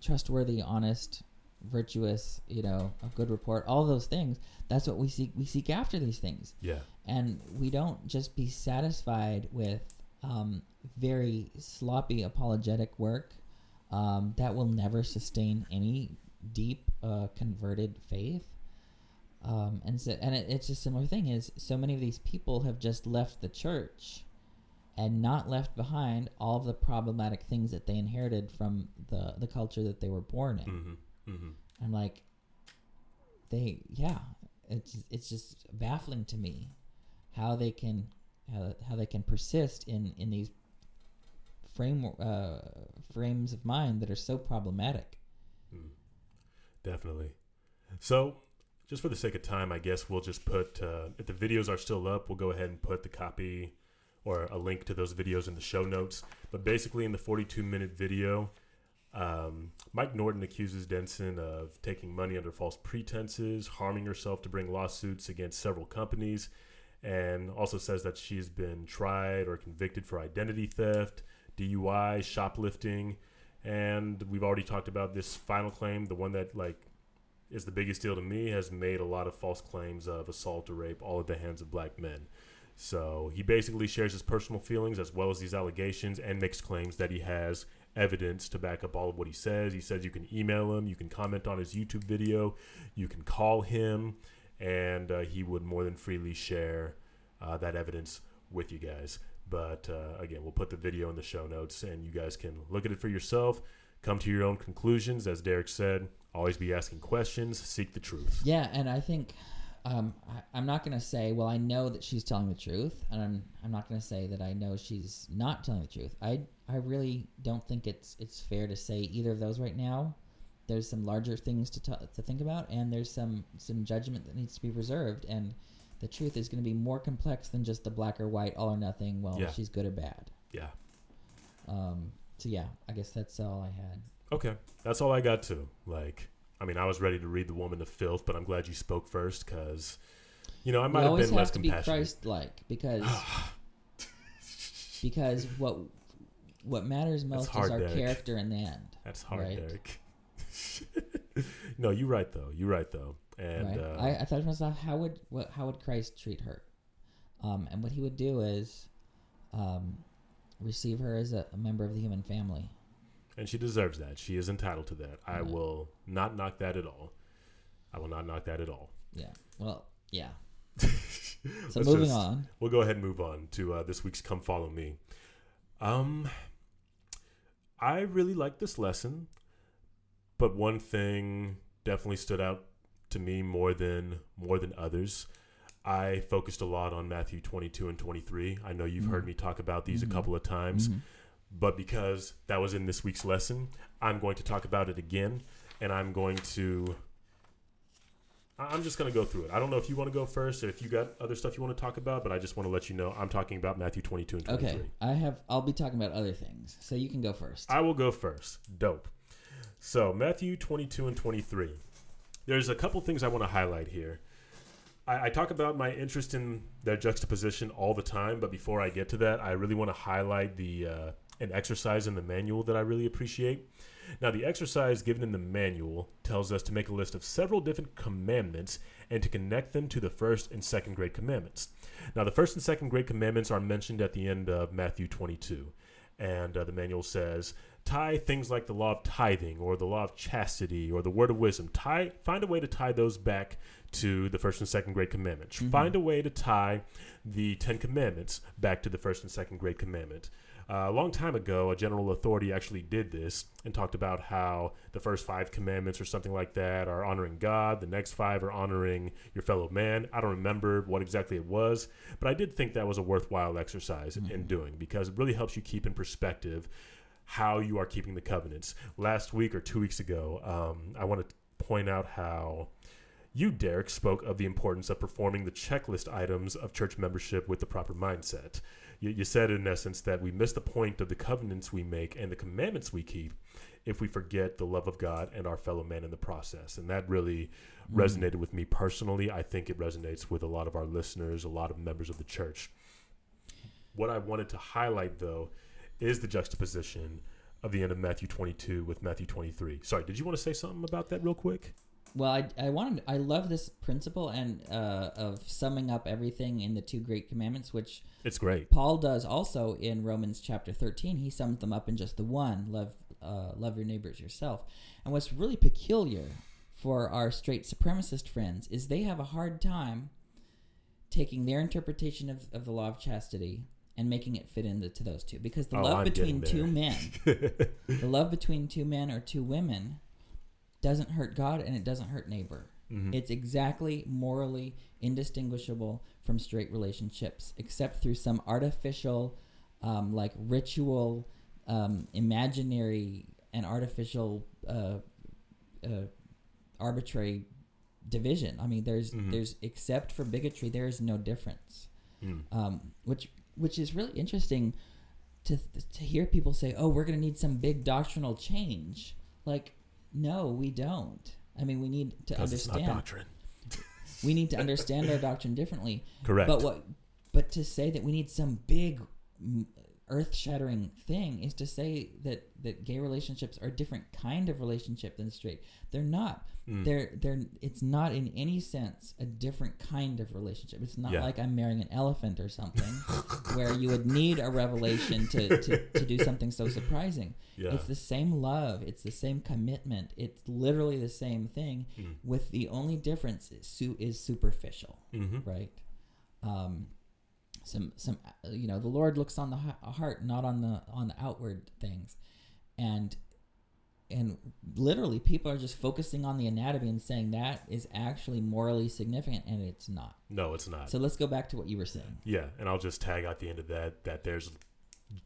Speaker 2: trustworthy, honest, virtuous, you know, of good report, all those things. That's what we seek. We seek after these things,
Speaker 1: yeah.
Speaker 2: and we don't just be satisfied with um, very sloppy apologetic work um, that will never sustain any deep uh, converted faith. Um, and so, and it, it's a similar thing. Is so many of these people have just left the church, and not left behind all of the problematic things that they inherited from the the culture that they were born in.
Speaker 1: Mm-hmm. Mm-hmm.
Speaker 2: I'm like, they, yeah, it's it's just baffling to me how they can how, how they can persist in in these frame uh, frames of mind that are so problematic.
Speaker 1: Mm. Definitely. So, just for the sake of time, I guess we'll just put, uh, if the videos are still up, we'll go ahead and put the copy or a link to those videos in the show notes. But basically, in the 42 minute video, um, Mike Norton accuses Denson of taking money under false pretenses, harming herself to bring lawsuits against several companies, and also says that she's been tried or convicted for identity theft, DUI, shoplifting, and we've already talked about this final claim, the one that like is the biggest deal to me, has made a lot of false claims of assault or rape, all at the hands of black men. So he basically shares his personal feelings as well as these allegations and makes claims that he has evidence to back up all of what he says. He says you can email him, you can comment on his YouTube video, you can call him, and uh, he would more than freely share uh, that evidence with you guys. But uh, again, we'll put the video in the show notes and you guys can look at it for yourself, come to your own conclusions. As Derek said, always be asking questions, seek the truth.
Speaker 2: Yeah, and I think um, I, I'm not going to say, well, I know that she's telling the truth, and I'm I'm not going to say that I know she's not telling the truth. I I really don't think it's it's fair to say either of those right now. There's some larger things to ta to think about, and there's some some judgment that needs to be reserved. And the truth is going to be more complex than just the black or white, all or nothing. Well,
Speaker 1: Yeah.
Speaker 2: she's good or bad.
Speaker 1: Yeah.
Speaker 2: Um, so yeah, I guess that's all I had.
Speaker 1: Okay, that's all I got too. Like, I mean, I was ready to read the woman to filth, but I'm glad you spoke first because, you know, I might have been less
Speaker 2: have to be
Speaker 1: compassionate.
Speaker 2: Christ-like because because what what matters most
Speaker 1: hard,
Speaker 2: is our
Speaker 1: Derek.
Speaker 2: character in the end.
Speaker 1: That's hard,
Speaker 2: Right.
Speaker 1: Derek. no, you're right though. You're right though. And
Speaker 2: right?
Speaker 1: uh,
Speaker 2: I, I thought to myself, how would what how would Christ treat her? Um, and what he would do is um, receive her as a, a member of the human family.
Speaker 1: And she deserves that. She is entitled to that. I
Speaker 2: Yeah.
Speaker 1: will not knock that at all. I will not knock that at all.
Speaker 2: Yeah. Well, yeah. So moving
Speaker 1: just-
Speaker 2: on.
Speaker 1: We'll go ahead and move on to uh, this week's "Come Follow Me." Um, I really like this lesson, but one thing definitely stood out to me more than more than others. I focused a lot on Matthew 22 and 23. I know you've heard
Speaker 2: Mhm.
Speaker 1: me talk about these
Speaker 2: Mhm.
Speaker 1: a couple of times,
Speaker 2: Mhm.
Speaker 1: But because that was in this week's lesson, I'm going to talk about it again, and I'm going to. I'm just going to go through it. I don't know if you want to go first or if you got other stuff you want to talk about, but I just want to let you know I'm talking about Matthew 22 and 23.
Speaker 2: Okay. I have. I'll be talking about other things, so you can go first.
Speaker 1: I will go first. Dope. So, Matthew 22 and 23. There's a couple things I want to highlight here. I, I talk about my interest in their juxtaposition all the time, but before I get to that, I really want to highlight the uh, an exercise in the manual that I really appreciate. Now, the exercise given in the manual tells us to make a list of several different commandments and to connect them to the first and second grade commandments. Now, the first and second grade commandments are mentioned at the end of Matthew 22. And uh, the manual says, tie things like the law of tithing or the law of chastity or the word of wisdom. Tie, find a way to tie those back to the first and second grade commandments.
Speaker 2: Mhm.
Speaker 1: Find a way to tie the Ten Commandments back to the first and second grade commandment. Uh, a long time ago, a general authority actually did this and talked about how the first five commandments or something like that are honoring God, the next five are honoring your fellow man. I don't remember what exactly it was, but I did think that was a worthwhile exercise in
Speaker 2: Mhm.
Speaker 1: doing because it really helps you keep in perspective how you are keeping the covenants. Last week or two weeks ago, um, I want to point out how you, Derek, spoke of the importance of performing the checklist items of church membership with the proper mindset. You, you said, in essence, that we miss the point of the covenants we make and the commandments we keep if we forget the love of God and our fellow man in the process. And that really
Speaker 2: Mhm.
Speaker 1: resonated with me personally. I think it resonates with a lot of our listeners, a lot of members of the church. What I wanted to highlight, though, is the juxtaposition of the end of Matthew 22 with Matthew 23. Sorry, did you want to say something about that real quick?
Speaker 2: Well, I, I wanted I love this principle and uh, of summing up everything in the two great commandments, which
Speaker 1: It's great.
Speaker 2: Paul does also in Romans chapter thirteen. He sums them up in just the one: love uh, love your neighbors yourself. And what's really peculiar for our straight supremacist friends is they have a hard time taking their interpretation of, of the law of chastity and making it fit into to those two because the
Speaker 1: Oh,
Speaker 2: love
Speaker 1: I'm
Speaker 2: between two men the love between two men or two women doesn't hurt God and it doesn't hurt neighbor.
Speaker 1: Mhm.
Speaker 2: It's exactly morally indistinguishable from straight relationships, except through some artificial, um, like ritual, um, imaginary, and artificial, uh, uh, arbitrary division. I mean, there's
Speaker 1: Mhm.
Speaker 2: there's except for bigotry, there is no difference
Speaker 1: Mm.
Speaker 2: um, which which is really interesting to to hear people say, "Oh, we're going to need some big doctrinal change." Like, no, we don't. I mean, we need to
Speaker 1: 'Cause it's not
Speaker 2: understand.
Speaker 1: doctrine.
Speaker 2: We need to understand our doctrine differently.
Speaker 1: Correct.
Speaker 2: But what? But to say that we need some big, earth-shattering thing is to say that that gay relationships are a different kind of relationship than straight. They're not.
Speaker 1: Mm.
Speaker 2: They're they're. It's not in any sense a different kind of relationship. It's not
Speaker 1: Yeah.
Speaker 2: like I'm marrying an elephant or something, where you would need a revelation to, to, to do something so surprising.
Speaker 1: yeah.
Speaker 2: It's the same love. It's the same commitment. It's literally the same thing,
Speaker 1: Mm.
Speaker 2: with the only difference is, su- is superficial,
Speaker 1: Mhm.
Speaker 2: right? Um, some some you know the Lord looks on the heart, not on the on the outward things, and and literally people are just focusing on the anatomy and saying that is actually morally significant, and it's not.
Speaker 1: No, it's not.
Speaker 2: So let's go back to what you were saying.
Speaker 1: yeah, and I'll just tag out the end of that that there's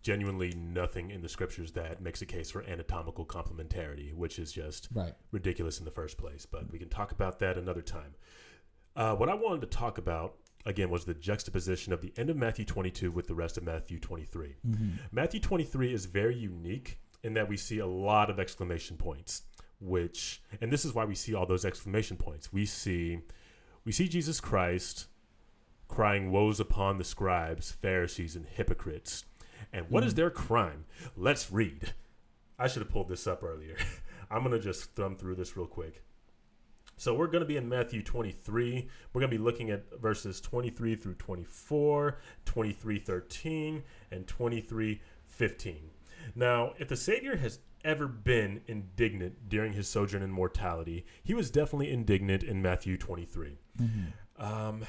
Speaker 1: genuinely nothing in the scriptures that makes a case for anatomical complementarity, which is just
Speaker 2: Right.
Speaker 1: ridiculous in the first place. But we can talk about that another time. Uh, what I wanted to talk about again was the juxtaposition of the end of Matthew 22 with the rest of Matthew 23.
Speaker 2: Mm-hmm.
Speaker 1: Matthew 23 is very unique in that we see a lot of exclamation points, which, and this is why we see all those exclamation points. We see, we see Jesus Christ crying woes upon the scribes, Pharisees, and hypocrites. And what is
Speaker 2: Mhm.
Speaker 1: their crime? Let's read. I should have pulled this up earlier. I'm going to just thumb through this real quick. So we're going to be in Matthew 23. We're going to be looking at verses 23 through 24, 23 13, and 23 15. Now, if the Savior has ever been indignant during his sojourn in mortality, he was definitely indignant in Matthew 23.
Speaker 2: Mm-hmm.
Speaker 1: Um,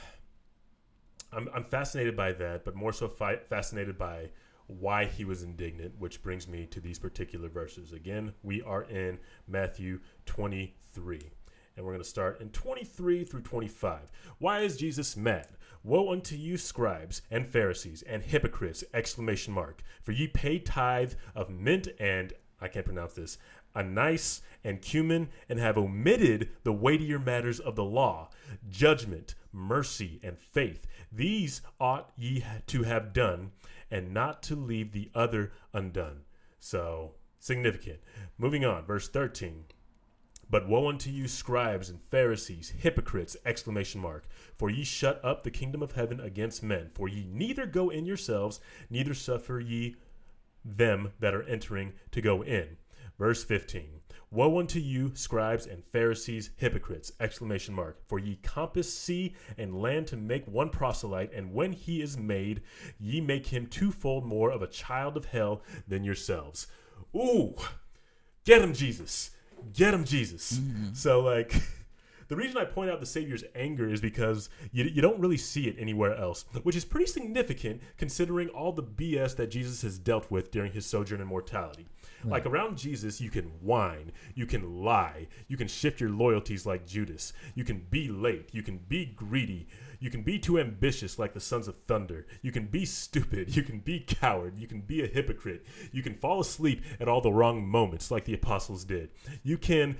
Speaker 1: I'm, I'm fascinated by that, but more so fi- fascinated by why he was indignant, which brings me to these particular verses. Again, we are in Matthew 23, and we're going to start in 23 through 25. Why is Jesus mad? Woe unto you, scribes and Pharisees and hypocrites! Exclamation mark. For ye pay tithe of mint and I can't pronounce this anise and cumin, and have omitted the weightier matters of the law, judgment, mercy, and faith. These ought ye to have done, and not to leave the other undone. So significant. Moving on, verse 13. But woe unto you, scribes and Pharisees, hypocrites! Exclamation mark. For ye shut up the kingdom of heaven against men. For ye neither go in yourselves, neither suffer ye them that are entering to go in. Verse 15. Woe unto you, scribes and Pharisees, hypocrites! Exclamation mark. For ye compass sea and land to make one proselyte, and when he is made, ye make him twofold more of a child of hell than yourselves. Ooh, get him, Jesus. Get him, Jesus. Mm-hmm. So, like, the reason I point out the Savior's anger is because you, you don't really see it anywhere else, which is pretty significant considering all the BS that Jesus has dealt with during his sojourn in mortality. Like around Jesus, you can whine, you can lie, you can shift your loyalties like Judas, you can be late, you can be greedy, you can be too ambitious like the sons of thunder, you can be stupid, you can be coward, you can be a hypocrite, you can fall asleep at all the wrong moments like the apostles did. You can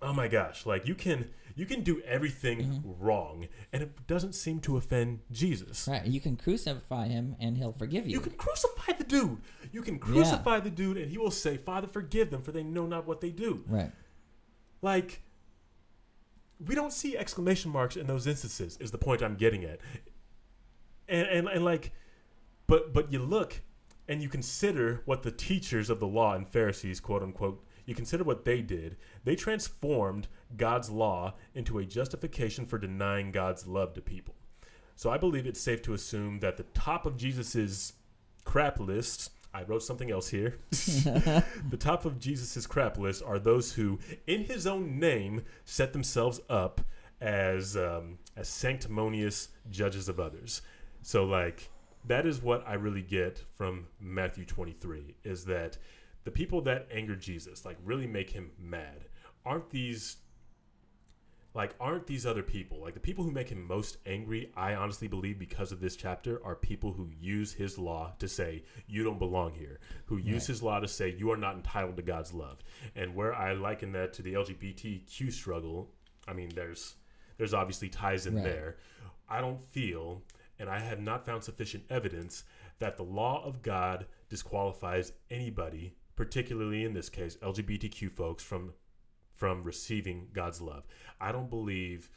Speaker 1: oh my gosh like you can you can do everything mm-hmm. wrong and it doesn't seem to offend jesus.
Speaker 2: Right. You can crucify him and he'll forgive you.
Speaker 1: you. can crucify the dude. You can crucify the dude and he will say father forgive them for they know not what they do.
Speaker 2: Right.
Speaker 1: like we don't see exclamation marks in those instances is the point i'm getting at. And and, and like but but you look and you consider what the teachers of the law and pharisees quote unquote you consider what they did. They transformed god's law into a justification for denying god's love to people. So i believe it's safe to assume that the top of jesus's crap list i wrote something else here the top of Jesus' crap list are those who, in his own name, set themselves up as um, as sanctimonious judges of others. So, like, that is what I really get from Matthew 23 is that the people that anger Jesus, like, really make him mad, aren't these like aren't these other people like the people who make him most angry i honestly believe because of this chapter are people who use his law to say you don't belong here who use
Speaker 2: Right.
Speaker 1: his law to say you are not entitled to god's love and where i liken that to the lgbtq struggle i mean there's there's obviously ties in
Speaker 2: Right.
Speaker 1: there i don't feel and i have not found sufficient evidence that the law of god disqualifies anybody particularly in this case lgbtq folks from from receiving God's love. I don't believe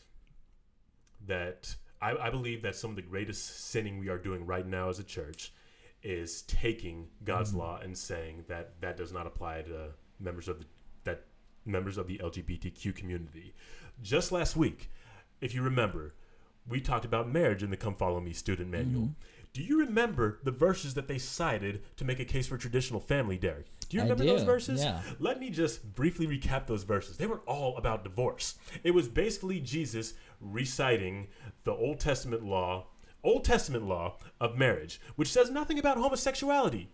Speaker 1: that I, I believe that some of the greatest sinning we are doing right now as a church is taking God's mm-hmm. law and saying that that does not apply to members of the that members of the LGBTQ community. Just last week, if you remember, we talked about marriage in the Come Follow Me student manual. Mm-hmm. Do you remember the verses that they cited to make a case for traditional family, Derek? Do you remember those verses?
Speaker 2: yeah.
Speaker 1: Let me just briefly recap those verses. They were all about divorce. It was basically Jesus reciting the Old Testament law, Old Testament law of marriage, which says nothing about homosexuality.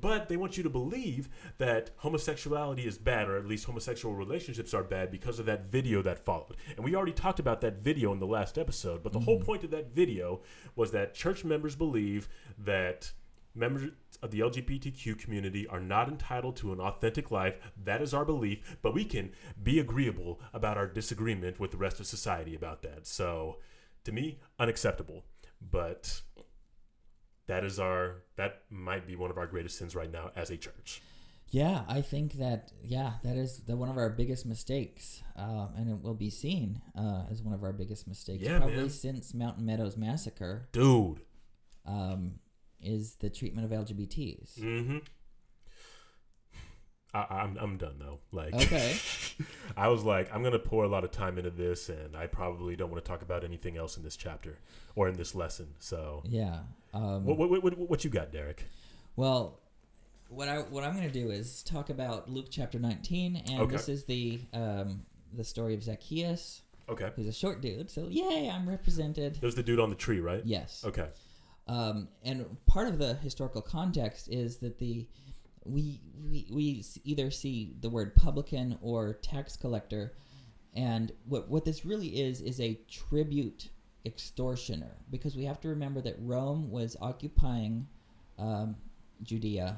Speaker 1: But they want you to believe that homosexuality is bad, or at least homosexual relationships are bad because of that video that followed. And we already talked about that video in the last episode, but the whole mm-hmm. point of that video was that church members believe that members of the LGBTQ community are not entitled to an authentic life. That is our belief, but we can be agreeable about our disagreement with the rest of society about that. So, to me, unacceptable. But that is our that might be one of our greatest sins right now as a church.
Speaker 2: Yeah, I think that yeah, that is the one of our biggest mistakes, uh, and it will be seen uh, as one of our biggest mistakes
Speaker 1: Yeah,
Speaker 2: probably
Speaker 1: man.
Speaker 2: since Mountain Meadows massacre.
Speaker 1: Dude.
Speaker 2: Um, is the treatment of LGBTs?
Speaker 1: Mm-hmm. I, I'm I'm done though. Like
Speaker 2: Okay.
Speaker 1: I was like, I'm gonna pour a lot of time into this, and I probably don't want to talk about anything else in this chapter or in this lesson. So,
Speaker 2: Yeah. Um,
Speaker 1: what, what, what, what you got, Derek?
Speaker 2: Well, what I what I'm going to do is talk about Luke chapter 19, and
Speaker 1: Okay.
Speaker 2: this is the um, the story of Zacchaeus,
Speaker 1: Okay,
Speaker 2: who's a short dude. So yay, I'm represented.
Speaker 1: there's the dude on the tree, right?
Speaker 2: Yes.
Speaker 1: Okay.
Speaker 2: Um, and part of the historical context is that the we, we we either see the word publican or tax collector, and what what this really is is a tribute extortioner because we have to remember that Rome was occupying um, Judea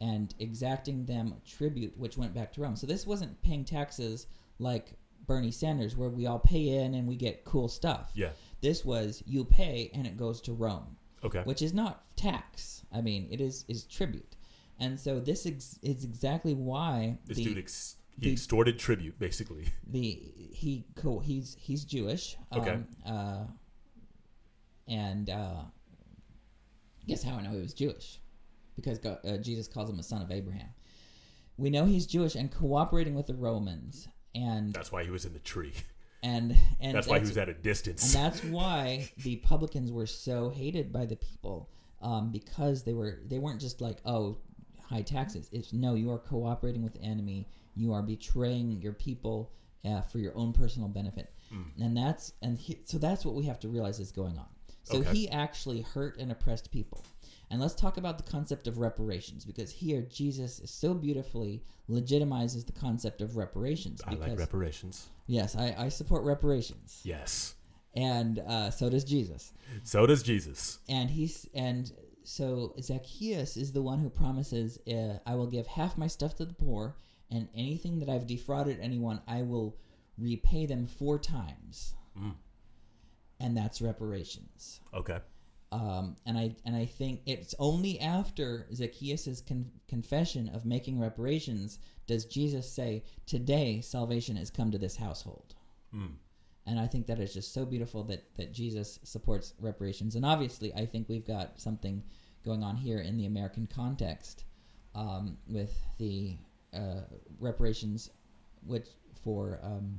Speaker 2: and exacting them tribute, which went back to Rome. So this wasn't paying taxes like Bernie Sanders, where we all pay in and we get cool stuff.
Speaker 1: Yeah.
Speaker 2: This was you pay and it goes to Rome
Speaker 1: Okay.
Speaker 2: which is not tax. I mean, it is is tribute, and so this ex- is exactly why
Speaker 1: This
Speaker 2: the
Speaker 1: dude ex- he
Speaker 2: the-
Speaker 1: extorted tribute, basically.
Speaker 2: the he co- he's he's Jewish.
Speaker 1: Okay.
Speaker 2: Um, uh, and uh, guess how I know he was Jewish? Because God, uh, Jesus calls him a son of Abraham. We know he's Jewish and cooperating with the Romans, and
Speaker 1: That's why he was in the tree.
Speaker 2: and and
Speaker 1: That's why he was at a distance.
Speaker 2: and that's why the publicans were so hated by the people um, because they were they weren't just like oh high taxes it's no you are cooperating with the enemy you are betraying your people uh, for your own personal benefit
Speaker 1: Mm.
Speaker 2: and that's and he, so that's what we have to realize is going on so
Speaker 1: Okay.
Speaker 2: he actually hurt and oppressed people and let's talk about the concept of reparations because here jesus is so beautifully legitimizes the concept of reparations
Speaker 1: I like reparations.
Speaker 2: yes I, I support reparations
Speaker 1: Yes.
Speaker 2: and uh, so does Jesus.
Speaker 1: So does Jesus.
Speaker 2: And he's and so Zacchaeus is the one who promises, uh, "I will give half my stuff to the poor, and anything that I've defrauded anyone, I will repay them four times."
Speaker 1: Mm.
Speaker 2: And that's reparations.
Speaker 1: Okay.
Speaker 2: Um, and I and I think it's only after Zacchaeus' con- confession of making reparations does Jesus say, "Today salvation has come to this household."
Speaker 1: Mm.
Speaker 2: And I think that is just so beautiful that that Jesus supports reparations. And obviously, I think we've got something going on here in the American context um, with the uh, reparations, which for um,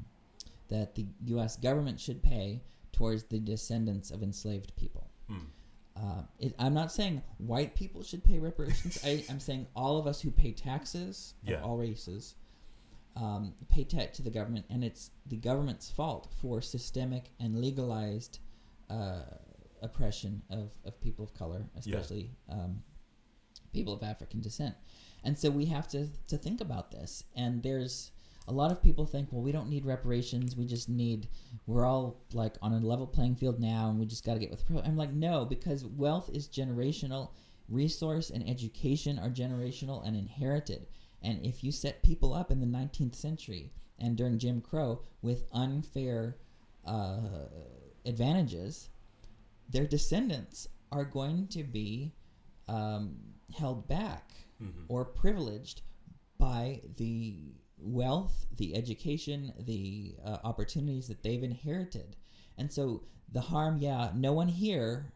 Speaker 2: that the U.S. government should pay towards the descendants of enslaved people.
Speaker 1: Mm.
Speaker 2: Uh, it, I'm not saying white people should pay reparations. I, I'm saying all of us who pay taxes
Speaker 1: Yeah.
Speaker 2: of all races um, pay tax to the government, and it's the government's fault for systemic and legalized uh, oppression of, of people of color, especially um, people of African descent. And so we have to, to think about this. And there's a lot of people think, well, we don't need reparations. We just need, we're all like on a level playing field now, and we just got to get with. the Pro. I'm like, no, because wealth is generational, resource and education are generational and inherited. And if you set people up in the 19th century and during Jim Crow with unfair uh, advantages, their descendants are going to be um, held back
Speaker 1: Mhm.
Speaker 2: or privileged by the wealth, the education, the uh, opportunities that they've inherited. And so the harm, yeah, no one here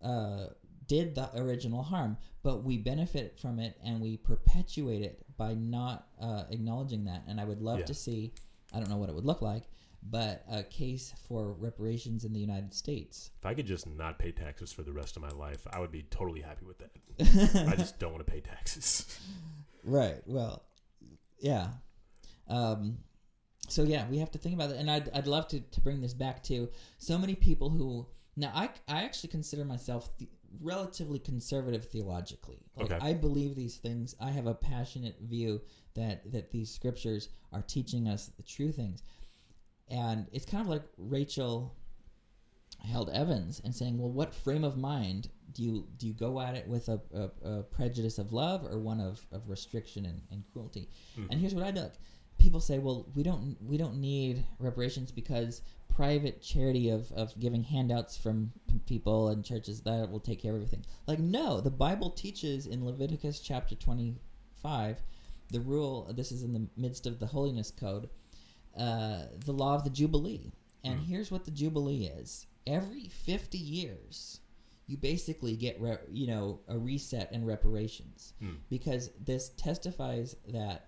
Speaker 2: uh, did the original harm, but we benefit from it and we perpetuate it by not uh, acknowledging that. And I would love
Speaker 1: Yeah.
Speaker 2: to see, I don't know what it would look like, but a case for reparations in the United States.
Speaker 1: If I could just not pay taxes for the rest of my life, I would be totally happy with that. I just don't want to pay taxes.
Speaker 2: Right. Well, yeah. Um, so yeah, we have to think about it, and I'd I'd love to to bring this back to so many people who now I I actually consider myself the, relatively conservative theologically. Like
Speaker 1: Okay.
Speaker 2: I believe these things. I have a passionate view that that these scriptures are teaching us the true things, and it's kind of like Rachel Held Evans and saying, "Well, what frame of mind do you do you go at it with a, a, a prejudice of love or one of, of restriction and, and cruelty?"
Speaker 1: Mhm.
Speaker 2: And here's what I look: people say, "Well, we don't we don't need reparations because private charity of, of giving handouts from people and churches that will take care of everything." Like, no, the Bible teaches in Leviticus chapter twenty five the rule. This is in the midst of the holiness code, uh, the law of the jubilee. And
Speaker 1: Mm.
Speaker 2: here's what the jubilee is: every fifty years, you basically get re- you know a reset and reparations
Speaker 1: Mm.
Speaker 2: because this testifies that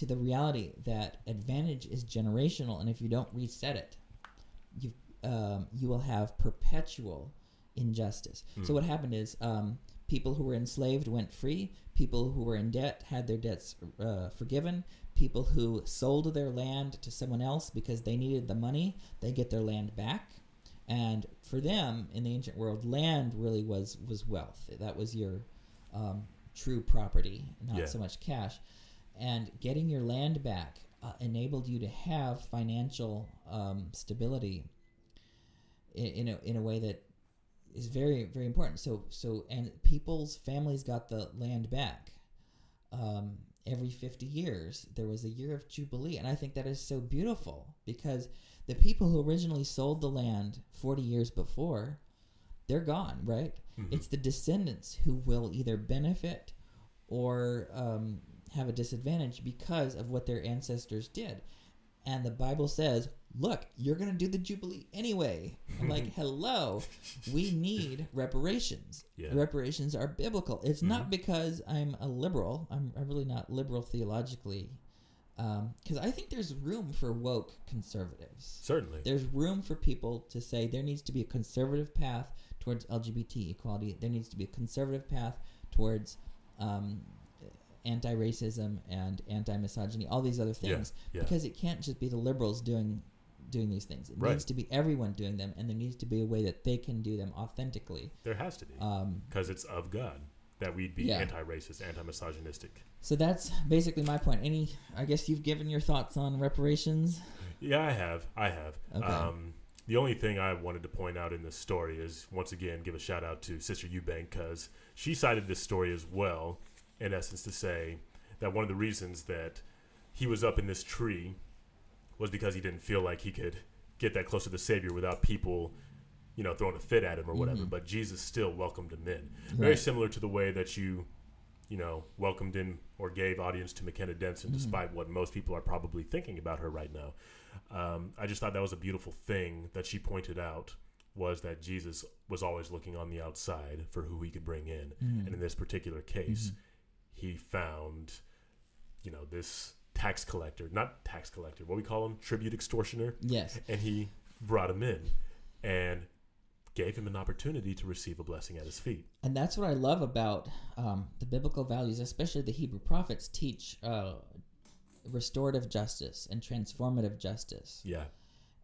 Speaker 2: to the reality that advantage is generational, and if you don't reset it, you um, you will have perpetual injustice. So
Speaker 1: Mm.
Speaker 2: what happened is um, people who were enslaved went free. People who were in debt had their debts uh, forgiven. People who sold their land to someone else because they needed the money, they get their land back. And for them in the ancient world, land really was was wealth. That was your um, true property, not
Speaker 1: Yeah.
Speaker 2: so much cash. And getting your land back uh, enabled you to have financial um, stability in, in a in a way that is very very important. So so and people's families got the land back. Um, every 50 years there was a year of jubilee and i think that is so beautiful because the people who originally sold the land 40 years before they're gone right
Speaker 1: Mhm.
Speaker 2: it's the descendants who will either benefit or um, have a disadvantage because of what their ancestors did. And the bible says look you're going to do the jubilee anyway. I'm like hello we need reparations.
Speaker 1: Yeah.
Speaker 2: reparations are biblical. It's not because i'm a liberal. I'm, I'm really not liberal theologically because i think there's room for woke conservatives.
Speaker 1: Certainly.
Speaker 2: there's room for people to say there needs to be a conservative path towards LGBT equality. There needs to be a conservative path towards um, anti-racism and anti-misogyny. All these other things,
Speaker 1: yeah.
Speaker 2: because it can't just be the liberals doing doing these things. It
Speaker 1: Right.
Speaker 2: needs to be everyone doing them, and there needs to be a way that they can do them authentically.
Speaker 1: There has to be.
Speaker 2: Um,
Speaker 1: Because it's of God that we'd be
Speaker 2: Yeah.
Speaker 1: anti racist, anti misogynistic.
Speaker 2: so that's basically my point. Any, I guess you've given your thoughts on reparations.
Speaker 1: Yeah, I have. I have.
Speaker 2: Okay.
Speaker 1: Um, the only thing I wanted to point out in this story is once again give a shout out to Sister Eubank because she cited this story as well, in essence, to say that one of the reasons that he was up in this tree was because he didn't feel like he could get that close to the Savior without people, you know, throwing a fit at him or whatever.
Speaker 2: Mhm.
Speaker 1: But Jesus still welcomed him in. Very
Speaker 2: Right.
Speaker 1: similar to the way that you, you know, welcomed in or gave audience to McKenna Denson,
Speaker 2: Mhm.
Speaker 1: despite what most people are probably thinking about her right now. Um, I just thought that was a beautiful thing that she pointed out was that Jesus was always looking on the outside for who he could bring in,
Speaker 2: Mhm.
Speaker 1: and in this particular case,
Speaker 2: Mhm.
Speaker 1: He found, you know, this tax collector, not tax collector, what we call him, tribute extortioner,
Speaker 2: Yes.
Speaker 1: and he brought him in and gave him an opportunity to receive a blessing at his feet.
Speaker 2: And that's what I love about um, the biblical values, especially the Hebrew prophets teach uh, restorative justice and transformative justice.
Speaker 1: Yeah,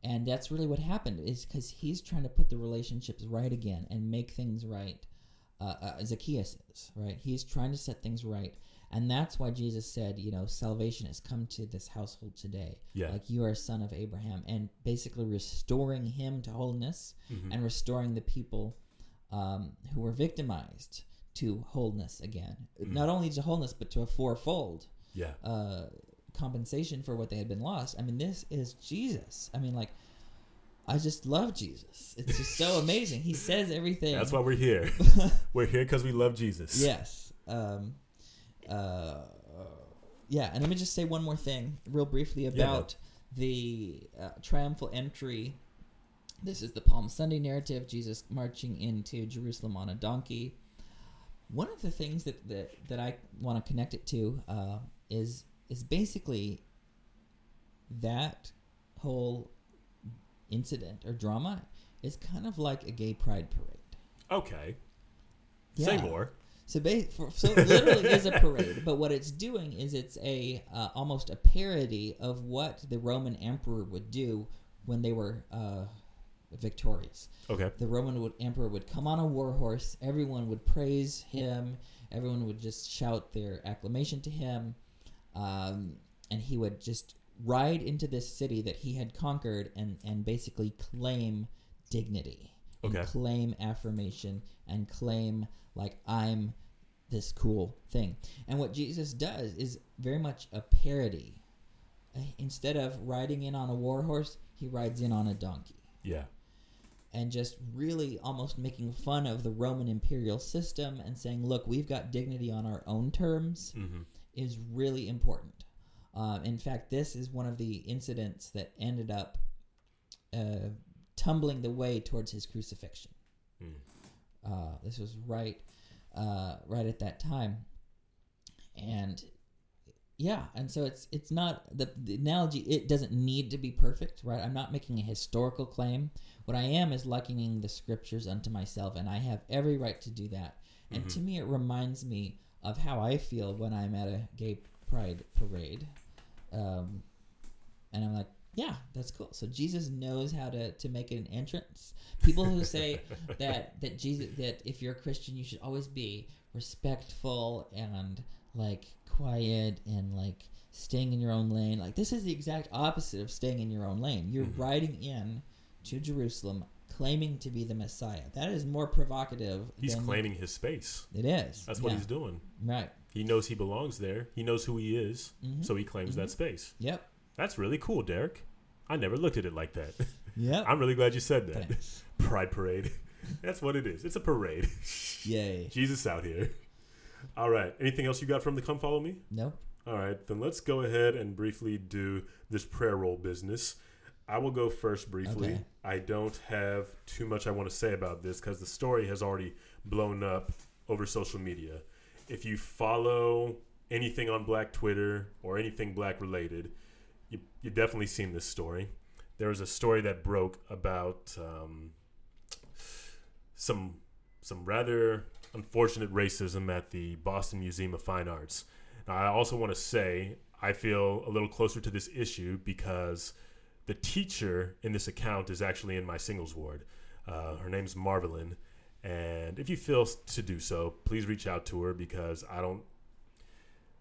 Speaker 2: And that's really what happened is because he's trying to put the relationships right again and make things right. Uh, uh, Zacchaeus is, right? He's trying to set things right. And that's why Jesus said, you know, salvation has come to this household today.
Speaker 1: yeah,
Speaker 2: Like you are a son of Abraham. And basically restoring him to wholeness
Speaker 1: Mhm.
Speaker 2: and restoring the people um, who were victimized to wholeness again.
Speaker 1: Mhm.
Speaker 2: Not only to wholeness, but to a fourfold
Speaker 1: yeah,
Speaker 2: uh, compensation for what they had been lost. I mean, this is Jesus. I mean, like, I just love Jesus. It's just so amazing. He says everything.
Speaker 1: That's why we're here. we're here because we love Jesus.
Speaker 2: yes. Um, uh, yeah, and let me just say one more thing, real briefly, about the uh, triumphal entry. This is the Palm Sunday narrative. Jesus marching into Jerusalem on a donkey. One of the things that that, that I want to connect it to uh, is is basically that whole incident or drama is kind of like a gay pride parade.
Speaker 1: Okay. Say more.
Speaker 2: So, ba- for, so it literally is a parade, but what it's doing is it's a uh, almost a parody of what the Roman emperor would do when they were uh, victorious.
Speaker 1: Okay.
Speaker 2: The Roman would, emperor would come on a war horse. Everyone would praise him. Everyone would just shout their acclamation to him, um, and he would just ride into this city that he had conquered and and basically claim dignity.
Speaker 1: Okay.
Speaker 2: claim affirmation and claim like I'm this cool thing. And what Jesus does is very much a parody. Uh, Instead of riding in on a war horse, he rides in on a donkey
Speaker 1: Yeah.
Speaker 2: and just really almost making fun of the Roman imperial system and saying, look, we've got dignity on our own terms
Speaker 1: Mm-hmm.
Speaker 2: is really important. Um, in fact, this is one of the incidents that ended up uh, tumbling the way towards his crucifixion.
Speaker 1: Mm.
Speaker 2: Uh, this was right, uh, right at that time, and yeah, and so it's it's not the, the analogy. It doesn't need to be perfect, right? I'm not making a historical claim. What I am is likening the scriptures unto myself, and I have every right to do that. And
Speaker 1: Mhm.
Speaker 2: to me, it reminds me of how I feel when I'm at a gay pride parade, um, and I'm like, yeah, that's cool. So Jesus knows how to, to make it an entrance. People who say that that Jesus that if you're a Christian, you should always be respectful and like quiet and like staying in your own lane. Like this is the exact opposite of staying in your own lane. You're
Speaker 1: Mhm.
Speaker 2: riding in to Jerusalem claiming to be the Messiah. That is more provocative.
Speaker 1: He's claiming his space.
Speaker 2: it is.
Speaker 1: That's what
Speaker 2: Yeah.
Speaker 1: he's doing.
Speaker 2: right.
Speaker 1: He knows he belongs there. He knows who he is,
Speaker 2: Mhm.
Speaker 1: so he claims that space.
Speaker 2: Yep.
Speaker 1: That's really cool, Derek. I never looked at it like that.
Speaker 2: Yeah.
Speaker 1: I'm really glad you said that.
Speaker 2: Thanks.
Speaker 1: Pride parade. That's what it is. It's a parade.
Speaker 2: Yay.
Speaker 1: Jesus out here. All right. Anything else you got from the Come Follow Me?
Speaker 2: No.
Speaker 1: All right. Then let's go ahead and briefly do this prayer roll business. I will go first briefly.
Speaker 2: Okay.
Speaker 1: I don't have too much I want to say about this because the story has already blown up over social media. If you follow anything on Black Twitter or anything Black related, you you definitely seen this story. There was a story that broke about um, some some rather unfortunate racism at the Boston Museum of Fine Arts. Now, I also want to say I feel a little closer to this issue because the teacher in this account is actually in my singles ward. Uh, her name's Marvelyn, and if you feel to do so, please reach out to her because I don't.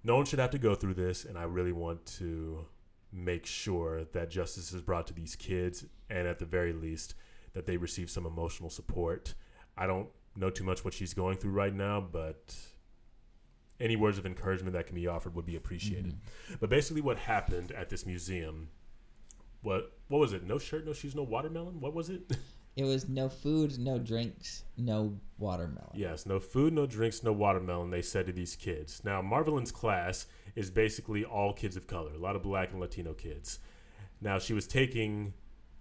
Speaker 1: No one should have to go through this, and I really want to make sure that justice is brought to these kids, and at the very least, that they receive some emotional support. I don't know too much what she's going through right now, but any words of encouragement that can be offered would be appreciated.
Speaker 2: Mhm.
Speaker 1: But basically, what happened at this museum? What what was it? No shirt, no shoes, no watermelon. What was it?
Speaker 2: It was no food, no drinks, no watermelon.
Speaker 1: yes, no food, no drinks, no watermelon. They said to these kids. Now, Marvelyn's class is basically all kids of color, a lot of black and Latino kids. Now, she was taking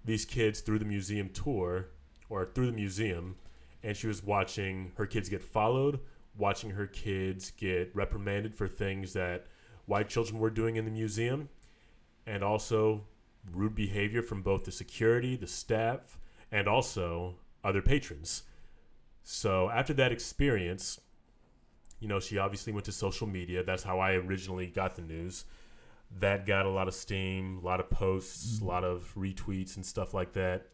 Speaker 1: these kids through the museum tour or through the museum, and she was watching her kids get followed, watching her kids get reprimanded for things that white children were doing in the museum, and also rude behavior from both the security, the staff, and also other patrons. So after that experience, you know, she obviously went to social media. That's how I originally got the news. That got a lot of steam, a lot of posts, a mm-hmm. lot of retweets and stuff like that.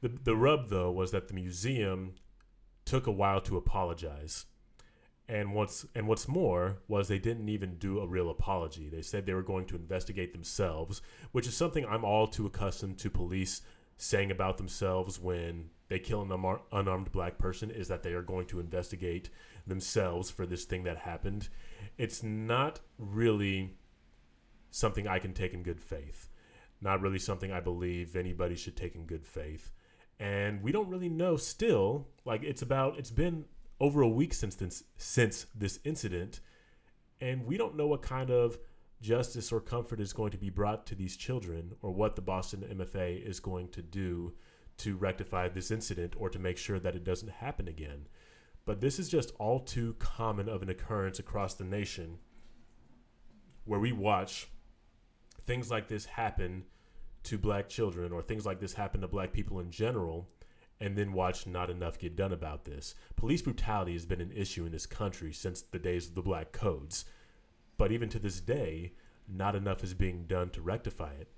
Speaker 1: The the rub though was that the museum took a while to apologize. And what's and what's more was they didn't even do a real apology. They said they were going to investigate themselves, which is something I'm all too accustomed to police saying about themselves when they kill an unar- unarmed black person is that they are going to investigate themselves for this thing that happened. It's not really something I can take in good faith. Not really something I believe anybody should take in good faith. And we don't really know still. Like it's about it's been over a week since this since this incident and we don't know what kind of justice or comfort is going to be brought to these children or what the Boston MFA is going to do to rectify this incident or to make sure that it doesn't happen again. But this is just all too common of an occurrence across the nation where we watch things like this happen to black children or things like this happen to black people in general and then watch not enough get done about this. Police brutality has been an issue in this country since the days of the black codes. But even to this day, not enough is being done to rectify it.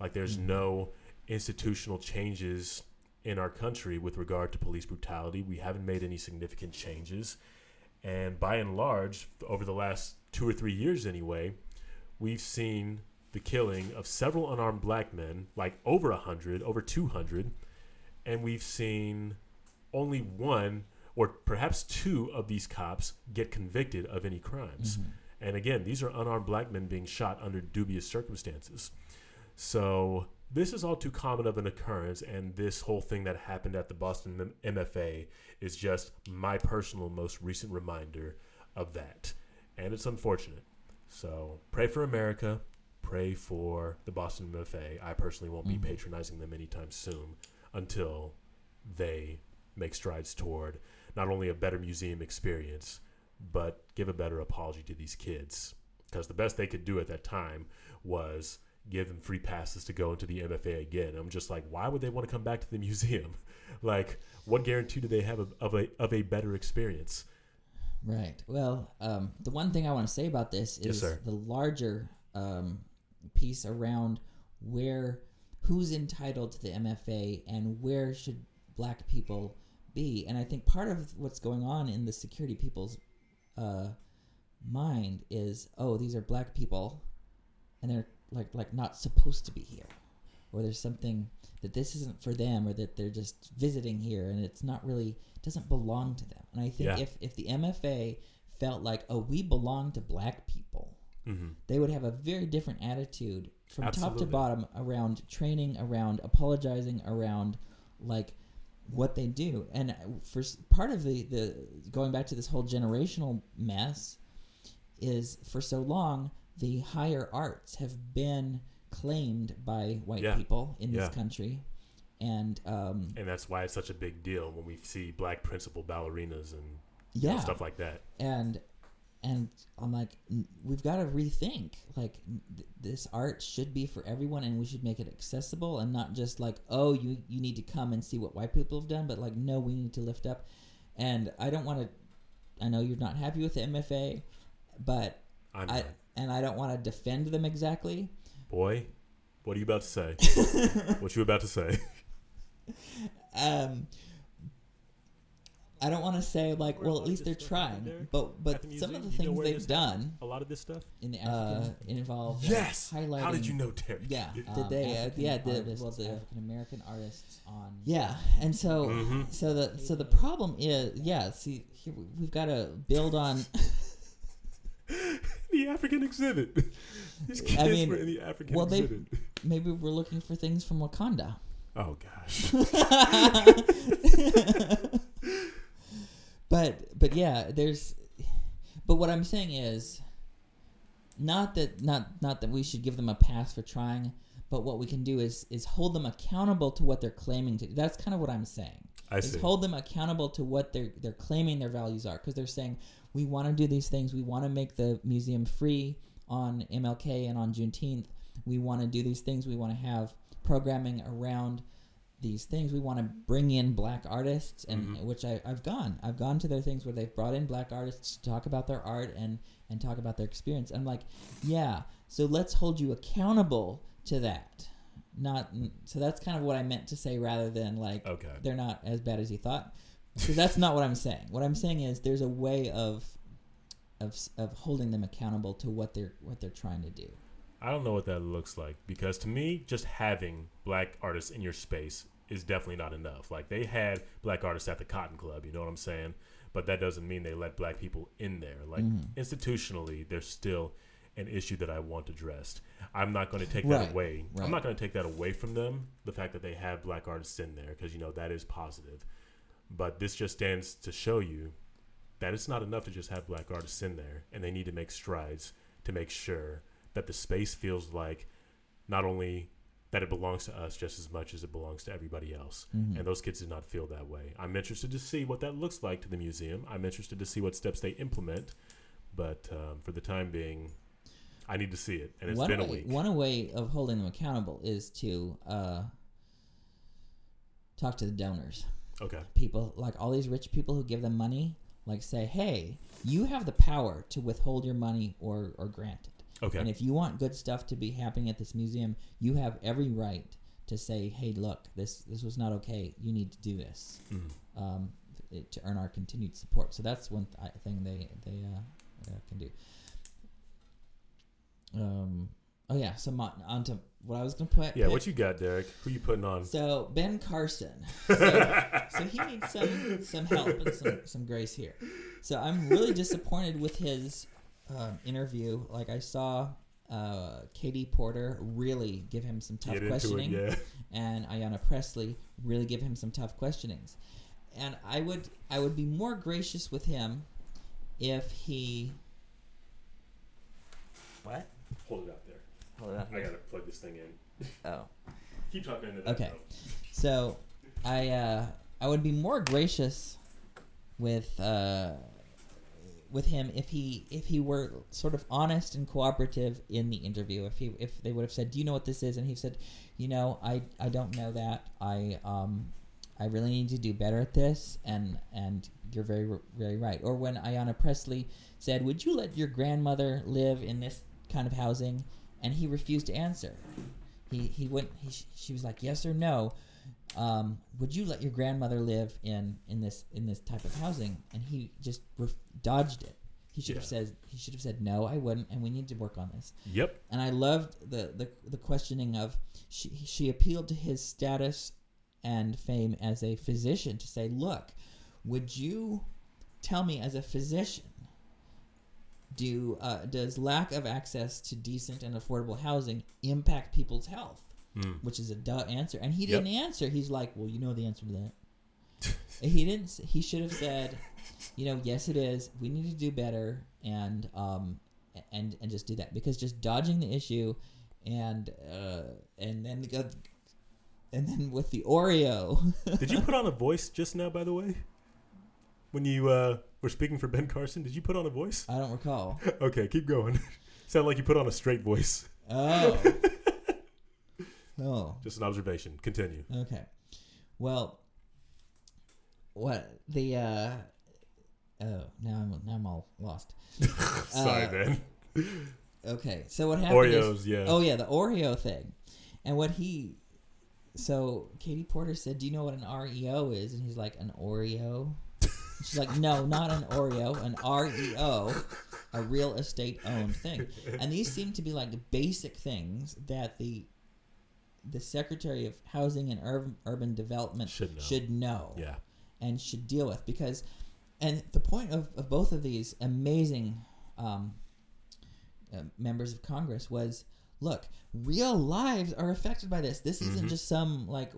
Speaker 1: Like there's
Speaker 2: Mhm.
Speaker 1: no institutional changes in our country with regard to police brutality. We haven't made any significant changes. And by and large, over the last two or three years anyway, we've seen the killing of several unarmed black men, like over 100, over 200, and we've seen only one or perhaps two of these cops get convicted of any crimes.
Speaker 2: Mhm.
Speaker 1: And again, these are unarmed black men being shot under dubious circumstances. So this is all too common of an occurrence, and this whole thing that happened at the Boston M- MFA is just my personal most recent reminder of that. And it's unfortunate. So pray for America. Pray for the Boston MFA. I personally won't be
Speaker 2: Mhm.
Speaker 1: patronizing them anytime soon until they make strides toward not only a better museum experience, but give a better apology to these kids. Because the best they could do at that time was give them free passes to go into the MFA again. I'm just like, why would they want to come back to the museum? like, what guarantee do they have of, of a of a better experience?
Speaker 2: Right. Well, um, the one thing I want to say about this is
Speaker 1: sir.
Speaker 2: the larger um, piece around where who's entitled to the MFA and where should black people be. And I think part of what's going on in the security people's uh, mind is, oh, these are black people, and they're like like not supposed to be here, or there's something that this isn't for them, or that they're just visiting here, and it's not really doesn't belong to them. And I think
Speaker 1: Yeah.
Speaker 2: if if the MFA felt like, oh, we belong to black people,
Speaker 1: hmm
Speaker 2: they would have a very different attitude from top to bottom around training, around apologizing, around like what they do. And for part of the the going back to this whole generational mess is for so long the higher arts have been claimed by white
Speaker 1: Yeah.
Speaker 2: people in
Speaker 1: Yeah.
Speaker 2: this country, and um,
Speaker 1: And that's why it's such a big deal when we see black principal ballerinas and
Speaker 2: yeah,
Speaker 1: stuff like that.
Speaker 2: and and I'm like, we've got to rethink. Like, th- this art should be for everyone, and we should make it accessible, and not just like, oh, you you need to come and see what white people have done, but like, no, we need to lift up. And I don't want to. I know you're not happy with the MFA, but
Speaker 1: I'm
Speaker 2: I
Speaker 1: not.
Speaker 2: and I don't want to defend them exactly.
Speaker 1: boy. What are you about to say? what you about to say?
Speaker 2: Um, I don't want to say like, well, at least they're
Speaker 1: this stuff happened
Speaker 2: trying,
Speaker 1: there
Speaker 2: but but
Speaker 1: at the
Speaker 2: some of the?
Speaker 1: You
Speaker 2: things they've done
Speaker 1: A lot of this stuff.
Speaker 2: in the
Speaker 1: Uh,
Speaker 2: African involve like,
Speaker 1: yes.
Speaker 2: highlighting.
Speaker 1: How did you know, Terry?
Speaker 2: Yeah,
Speaker 3: Um,
Speaker 2: did they? Uh,
Speaker 3: African
Speaker 2: yeah, the,
Speaker 3: artists,
Speaker 2: well, the
Speaker 3: African American artists on
Speaker 2: yeah, and so
Speaker 1: Mhm.
Speaker 2: so the so the problem is yeah. See, here we- we've got to build on.
Speaker 1: the African exhibit. These kids
Speaker 2: I mean,
Speaker 1: were in the African
Speaker 2: well, they-
Speaker 1: exhibit.
Speaker 2: Maybe we're looking for things from Wakanda.
Speaker 1: Oh gosh.
Speaker 2: but but yeah, there's. But what I'm saying is, not that not not that we should give them a pass for trying, but what we can do is is hold them accountable to what they're claiming to. That's kind of what I'm saying.
Speaker 1: I
Speaker 2: is
Speaker 1: see.
Speaker 2: hold them accountable to what they're they're claiming their values are because they're saying we want to do these things we want to make the museum free on MLK and on Juneteenth we want to do these things we want to have programming around these things we want to bring in black artists and
Speaker 1: Mhm.
Speaker 2: which I, I've gone I've gone to their things where they've brought in black artists to talk about their art and and talk about their experience I'm like yeah so let's hold you accountable to that not so that's kind of what I meant to say rather than like
Speaker 1: Okay.
Speaker 2: they're not as bad as you thought. Because that's not what I'm saying. What I'm saying is there's a way of of of holding them accountable to what they're what they're trying to do.
Speaker 1: I don't know what that looks like because to me, just having black artists in your space is definitely not enough. Like they had black artists at the Cotton Club, you know what I'm saying? But that doesn't mean they let black people in there. Like
Speaker 2: Mhm.
Speaker 1: institutionally, there's still an issue that I want addressed. I'm not going to take that away.
Speaker 2: right.
Speaker 1: I'm not going to take that away from them. The fact that they have black artists in there because you know that is positive. But this just stands to show you that it's not enough to just have black artists in there, and they need to make strides to make sure that the space feels like not only that it belongs to us just as much as it belongs to everybody else.
Speaker 2: Mhm.
Speaker 1: And those kids did not feel that way. I'm interested to see what that looks like to the museum. I'm interested to see what steps they implement. But um, for the time being, I need to see it. And it's
Speaker 2: one
Speaker 1: been a week.
Speaker 2: One way of holding them accountable is to uh, talk to the donors.
Speaker 1: Okay.
Speaker 2: People like all these rich people who give them money. Like say, hey, you have the power to withhold your money or or grant it.
Speaker 1: Okay.
Speaker 2: And if you want good stuff to be happening at this museum, you have every right to say, "Hey, look, this this was not okay. You need to do this
Speaker 1: Mhm.
Speaker 2: um, it, to earn our continued support." So that's one th- thing they they uh, uh, can do. Um, oh yeah, so my, on to what I was gonna put.
Speaker 1: Yeah,
Speaker 2: pick.
Speaker 1: what you got, Derek? Who you putting on?
Speaker 2: So Ben Carson. So, so he needs some some help and some some grace here. So I'm really disappointed with his um, interview. Like I saw uh, Katie Porter really give him some tough
Speaker 1: Get into it,
Speaker 2: questioning,
Speaker 1: yeah.
Speaker 2: and Ayanna Pressley really give him some tough questionings. And I would I would be more gracious with him if he. What?
Speaker 1: Hold it out there.
Speaker 2: Hold it up.
Speaker 1: I gotta plug this thing in.
Speaker 2: Oh.
Speaker 1: Keep talking into that.
Speaker 2: Okay.
Speaker 1: though.
Speaker 2: So, I uh, I would be more gracious with uh, with him if he if he were sort of honest and cooperative in the interview. If he if they would have said, "Do you know what this is?" and he said, "You know, I I don't know that. I um I really need to do better at this." And and you're very very right. Or when Ayanna Pressley said, "Would you let your grandmother live in this kind of housing?" and he refused to answer. He he went. He, she was like, "Yes or no." Um, would you let your grandmother live in in this in this type of housing? And he just ref- dodged it. He should have
Speaker 1: Yeah.
Speaker 2: said he should have said no, I wouldn't, and we need to work on this.
Speaker 1: Yep.
Speaker 2: And I loved the the, the questioning of she she appealed to his status and fame as a physician to say, look, would you tell me as a physician do uh, does lack of access to decent and affordable housing impact people's health?
Speaker 1: Mm.
Speaker 2: which is a duh answer. And he didn't answer. He's like, well, you know the answer to that. he didn't. He should have said, you know, yes, it is. We need to do better, and um, and and just do that because just dodging the issue, and uh, and then go, and then with the Oreo.
Speaker 1: Did you put on a voice just now, by the way? When you uh, were speaking for Ben Carson, did you put on a voice?
Speaker 2: I don't recall.
Speaker 1: Okay, keep going. Sound like you put on a straight voice.
Speaker 2: Oh. Oh.
Speaker 1: Just an observation. Continue.
Speaker 2: Okay. Well, what the uh oh now I'm now I'm all lost.
Speaker 1: Sorry,
Speaker 2: Uh,
Speaker 1: Ben.
Speaker 2: Okay, so what happened
Speaker 1: Oreos,
Speaker 2: is
Speaker 1: yeah.
Speaker 2: oh yeah the Oreo thing, and what he so Katie Porter said, "Do you know what an REO is?" And he's like, "An Oreo." She's like, "No, not an Oreo, an REO, a real estate owned thing." And these seem to be like basic things that the the Secretary of Housing and Urban, Urban Development
Speaker 1: Should know.
Speaker 2: should know
Speaker 1: Yeah.
Speaker 2: and should deal with because and the point of, of both of these amazing um, uh, members of congress was look real lives are affected by this this isn't
Speaker 1: Mhm.
Speaker 2: just some like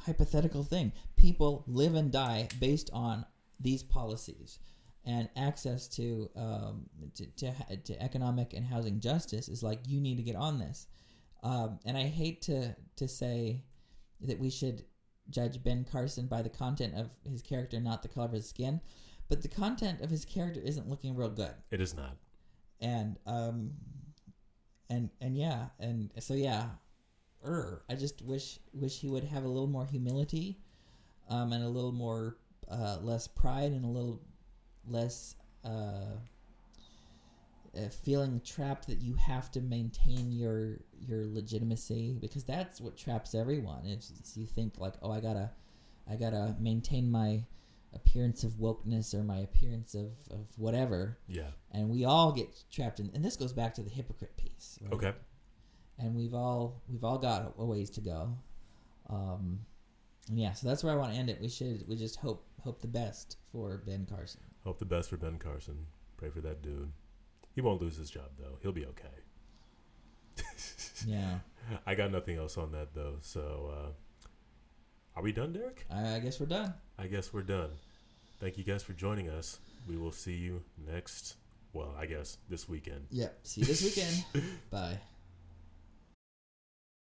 Speaker 2: hypothetical thing people live and die based on these policies and access to um, to, to, to economic and housing justice is like you need to get on this um, and i hate to to say that we should judge Ben Carson by the content of his character, not the color of his skin. But the content of his character isn't looking real good,
Speaker 1: It is not.
Speaker 2: and um, and and yeah, and so yeah, er, I just wish wish he would have a little more humility, um, and a little more uh, less pride and a little less uh, uh, feeling trapped that you have to maintain your your legitimacy because that's what traps everyone. It's, it's you think like, oh, I gotta, I gotta maintain my appearance of wokeness or my appearance of, of whatever,
Speaker 1: Yeah.
Speaker 2: and we all get trapped in. And this goes back to the hypocrite piece. right?
Speaker 1: Okay.
Speaker 2: And we've all we've all got a ways to go. Um, and yeah, so that's where I want to end it. We should we just hope hope the best for Ben Carson.
Speaker 1: Hope the best for Ben Carson. Pray for that dude. He won't lose his job though. He'll be okay.
Speaker 2: Yeah,
Speaker 1: I got nothing else on that though. So, uh, are we done, Derek?
Speaker 2: I, I guess we're done.
Speaker 1: I guess we're done. Thank you guys for joining us. We will see you next. Well, I guess this weekend.
Speaker 2: Yep. See you this weekend. Bye.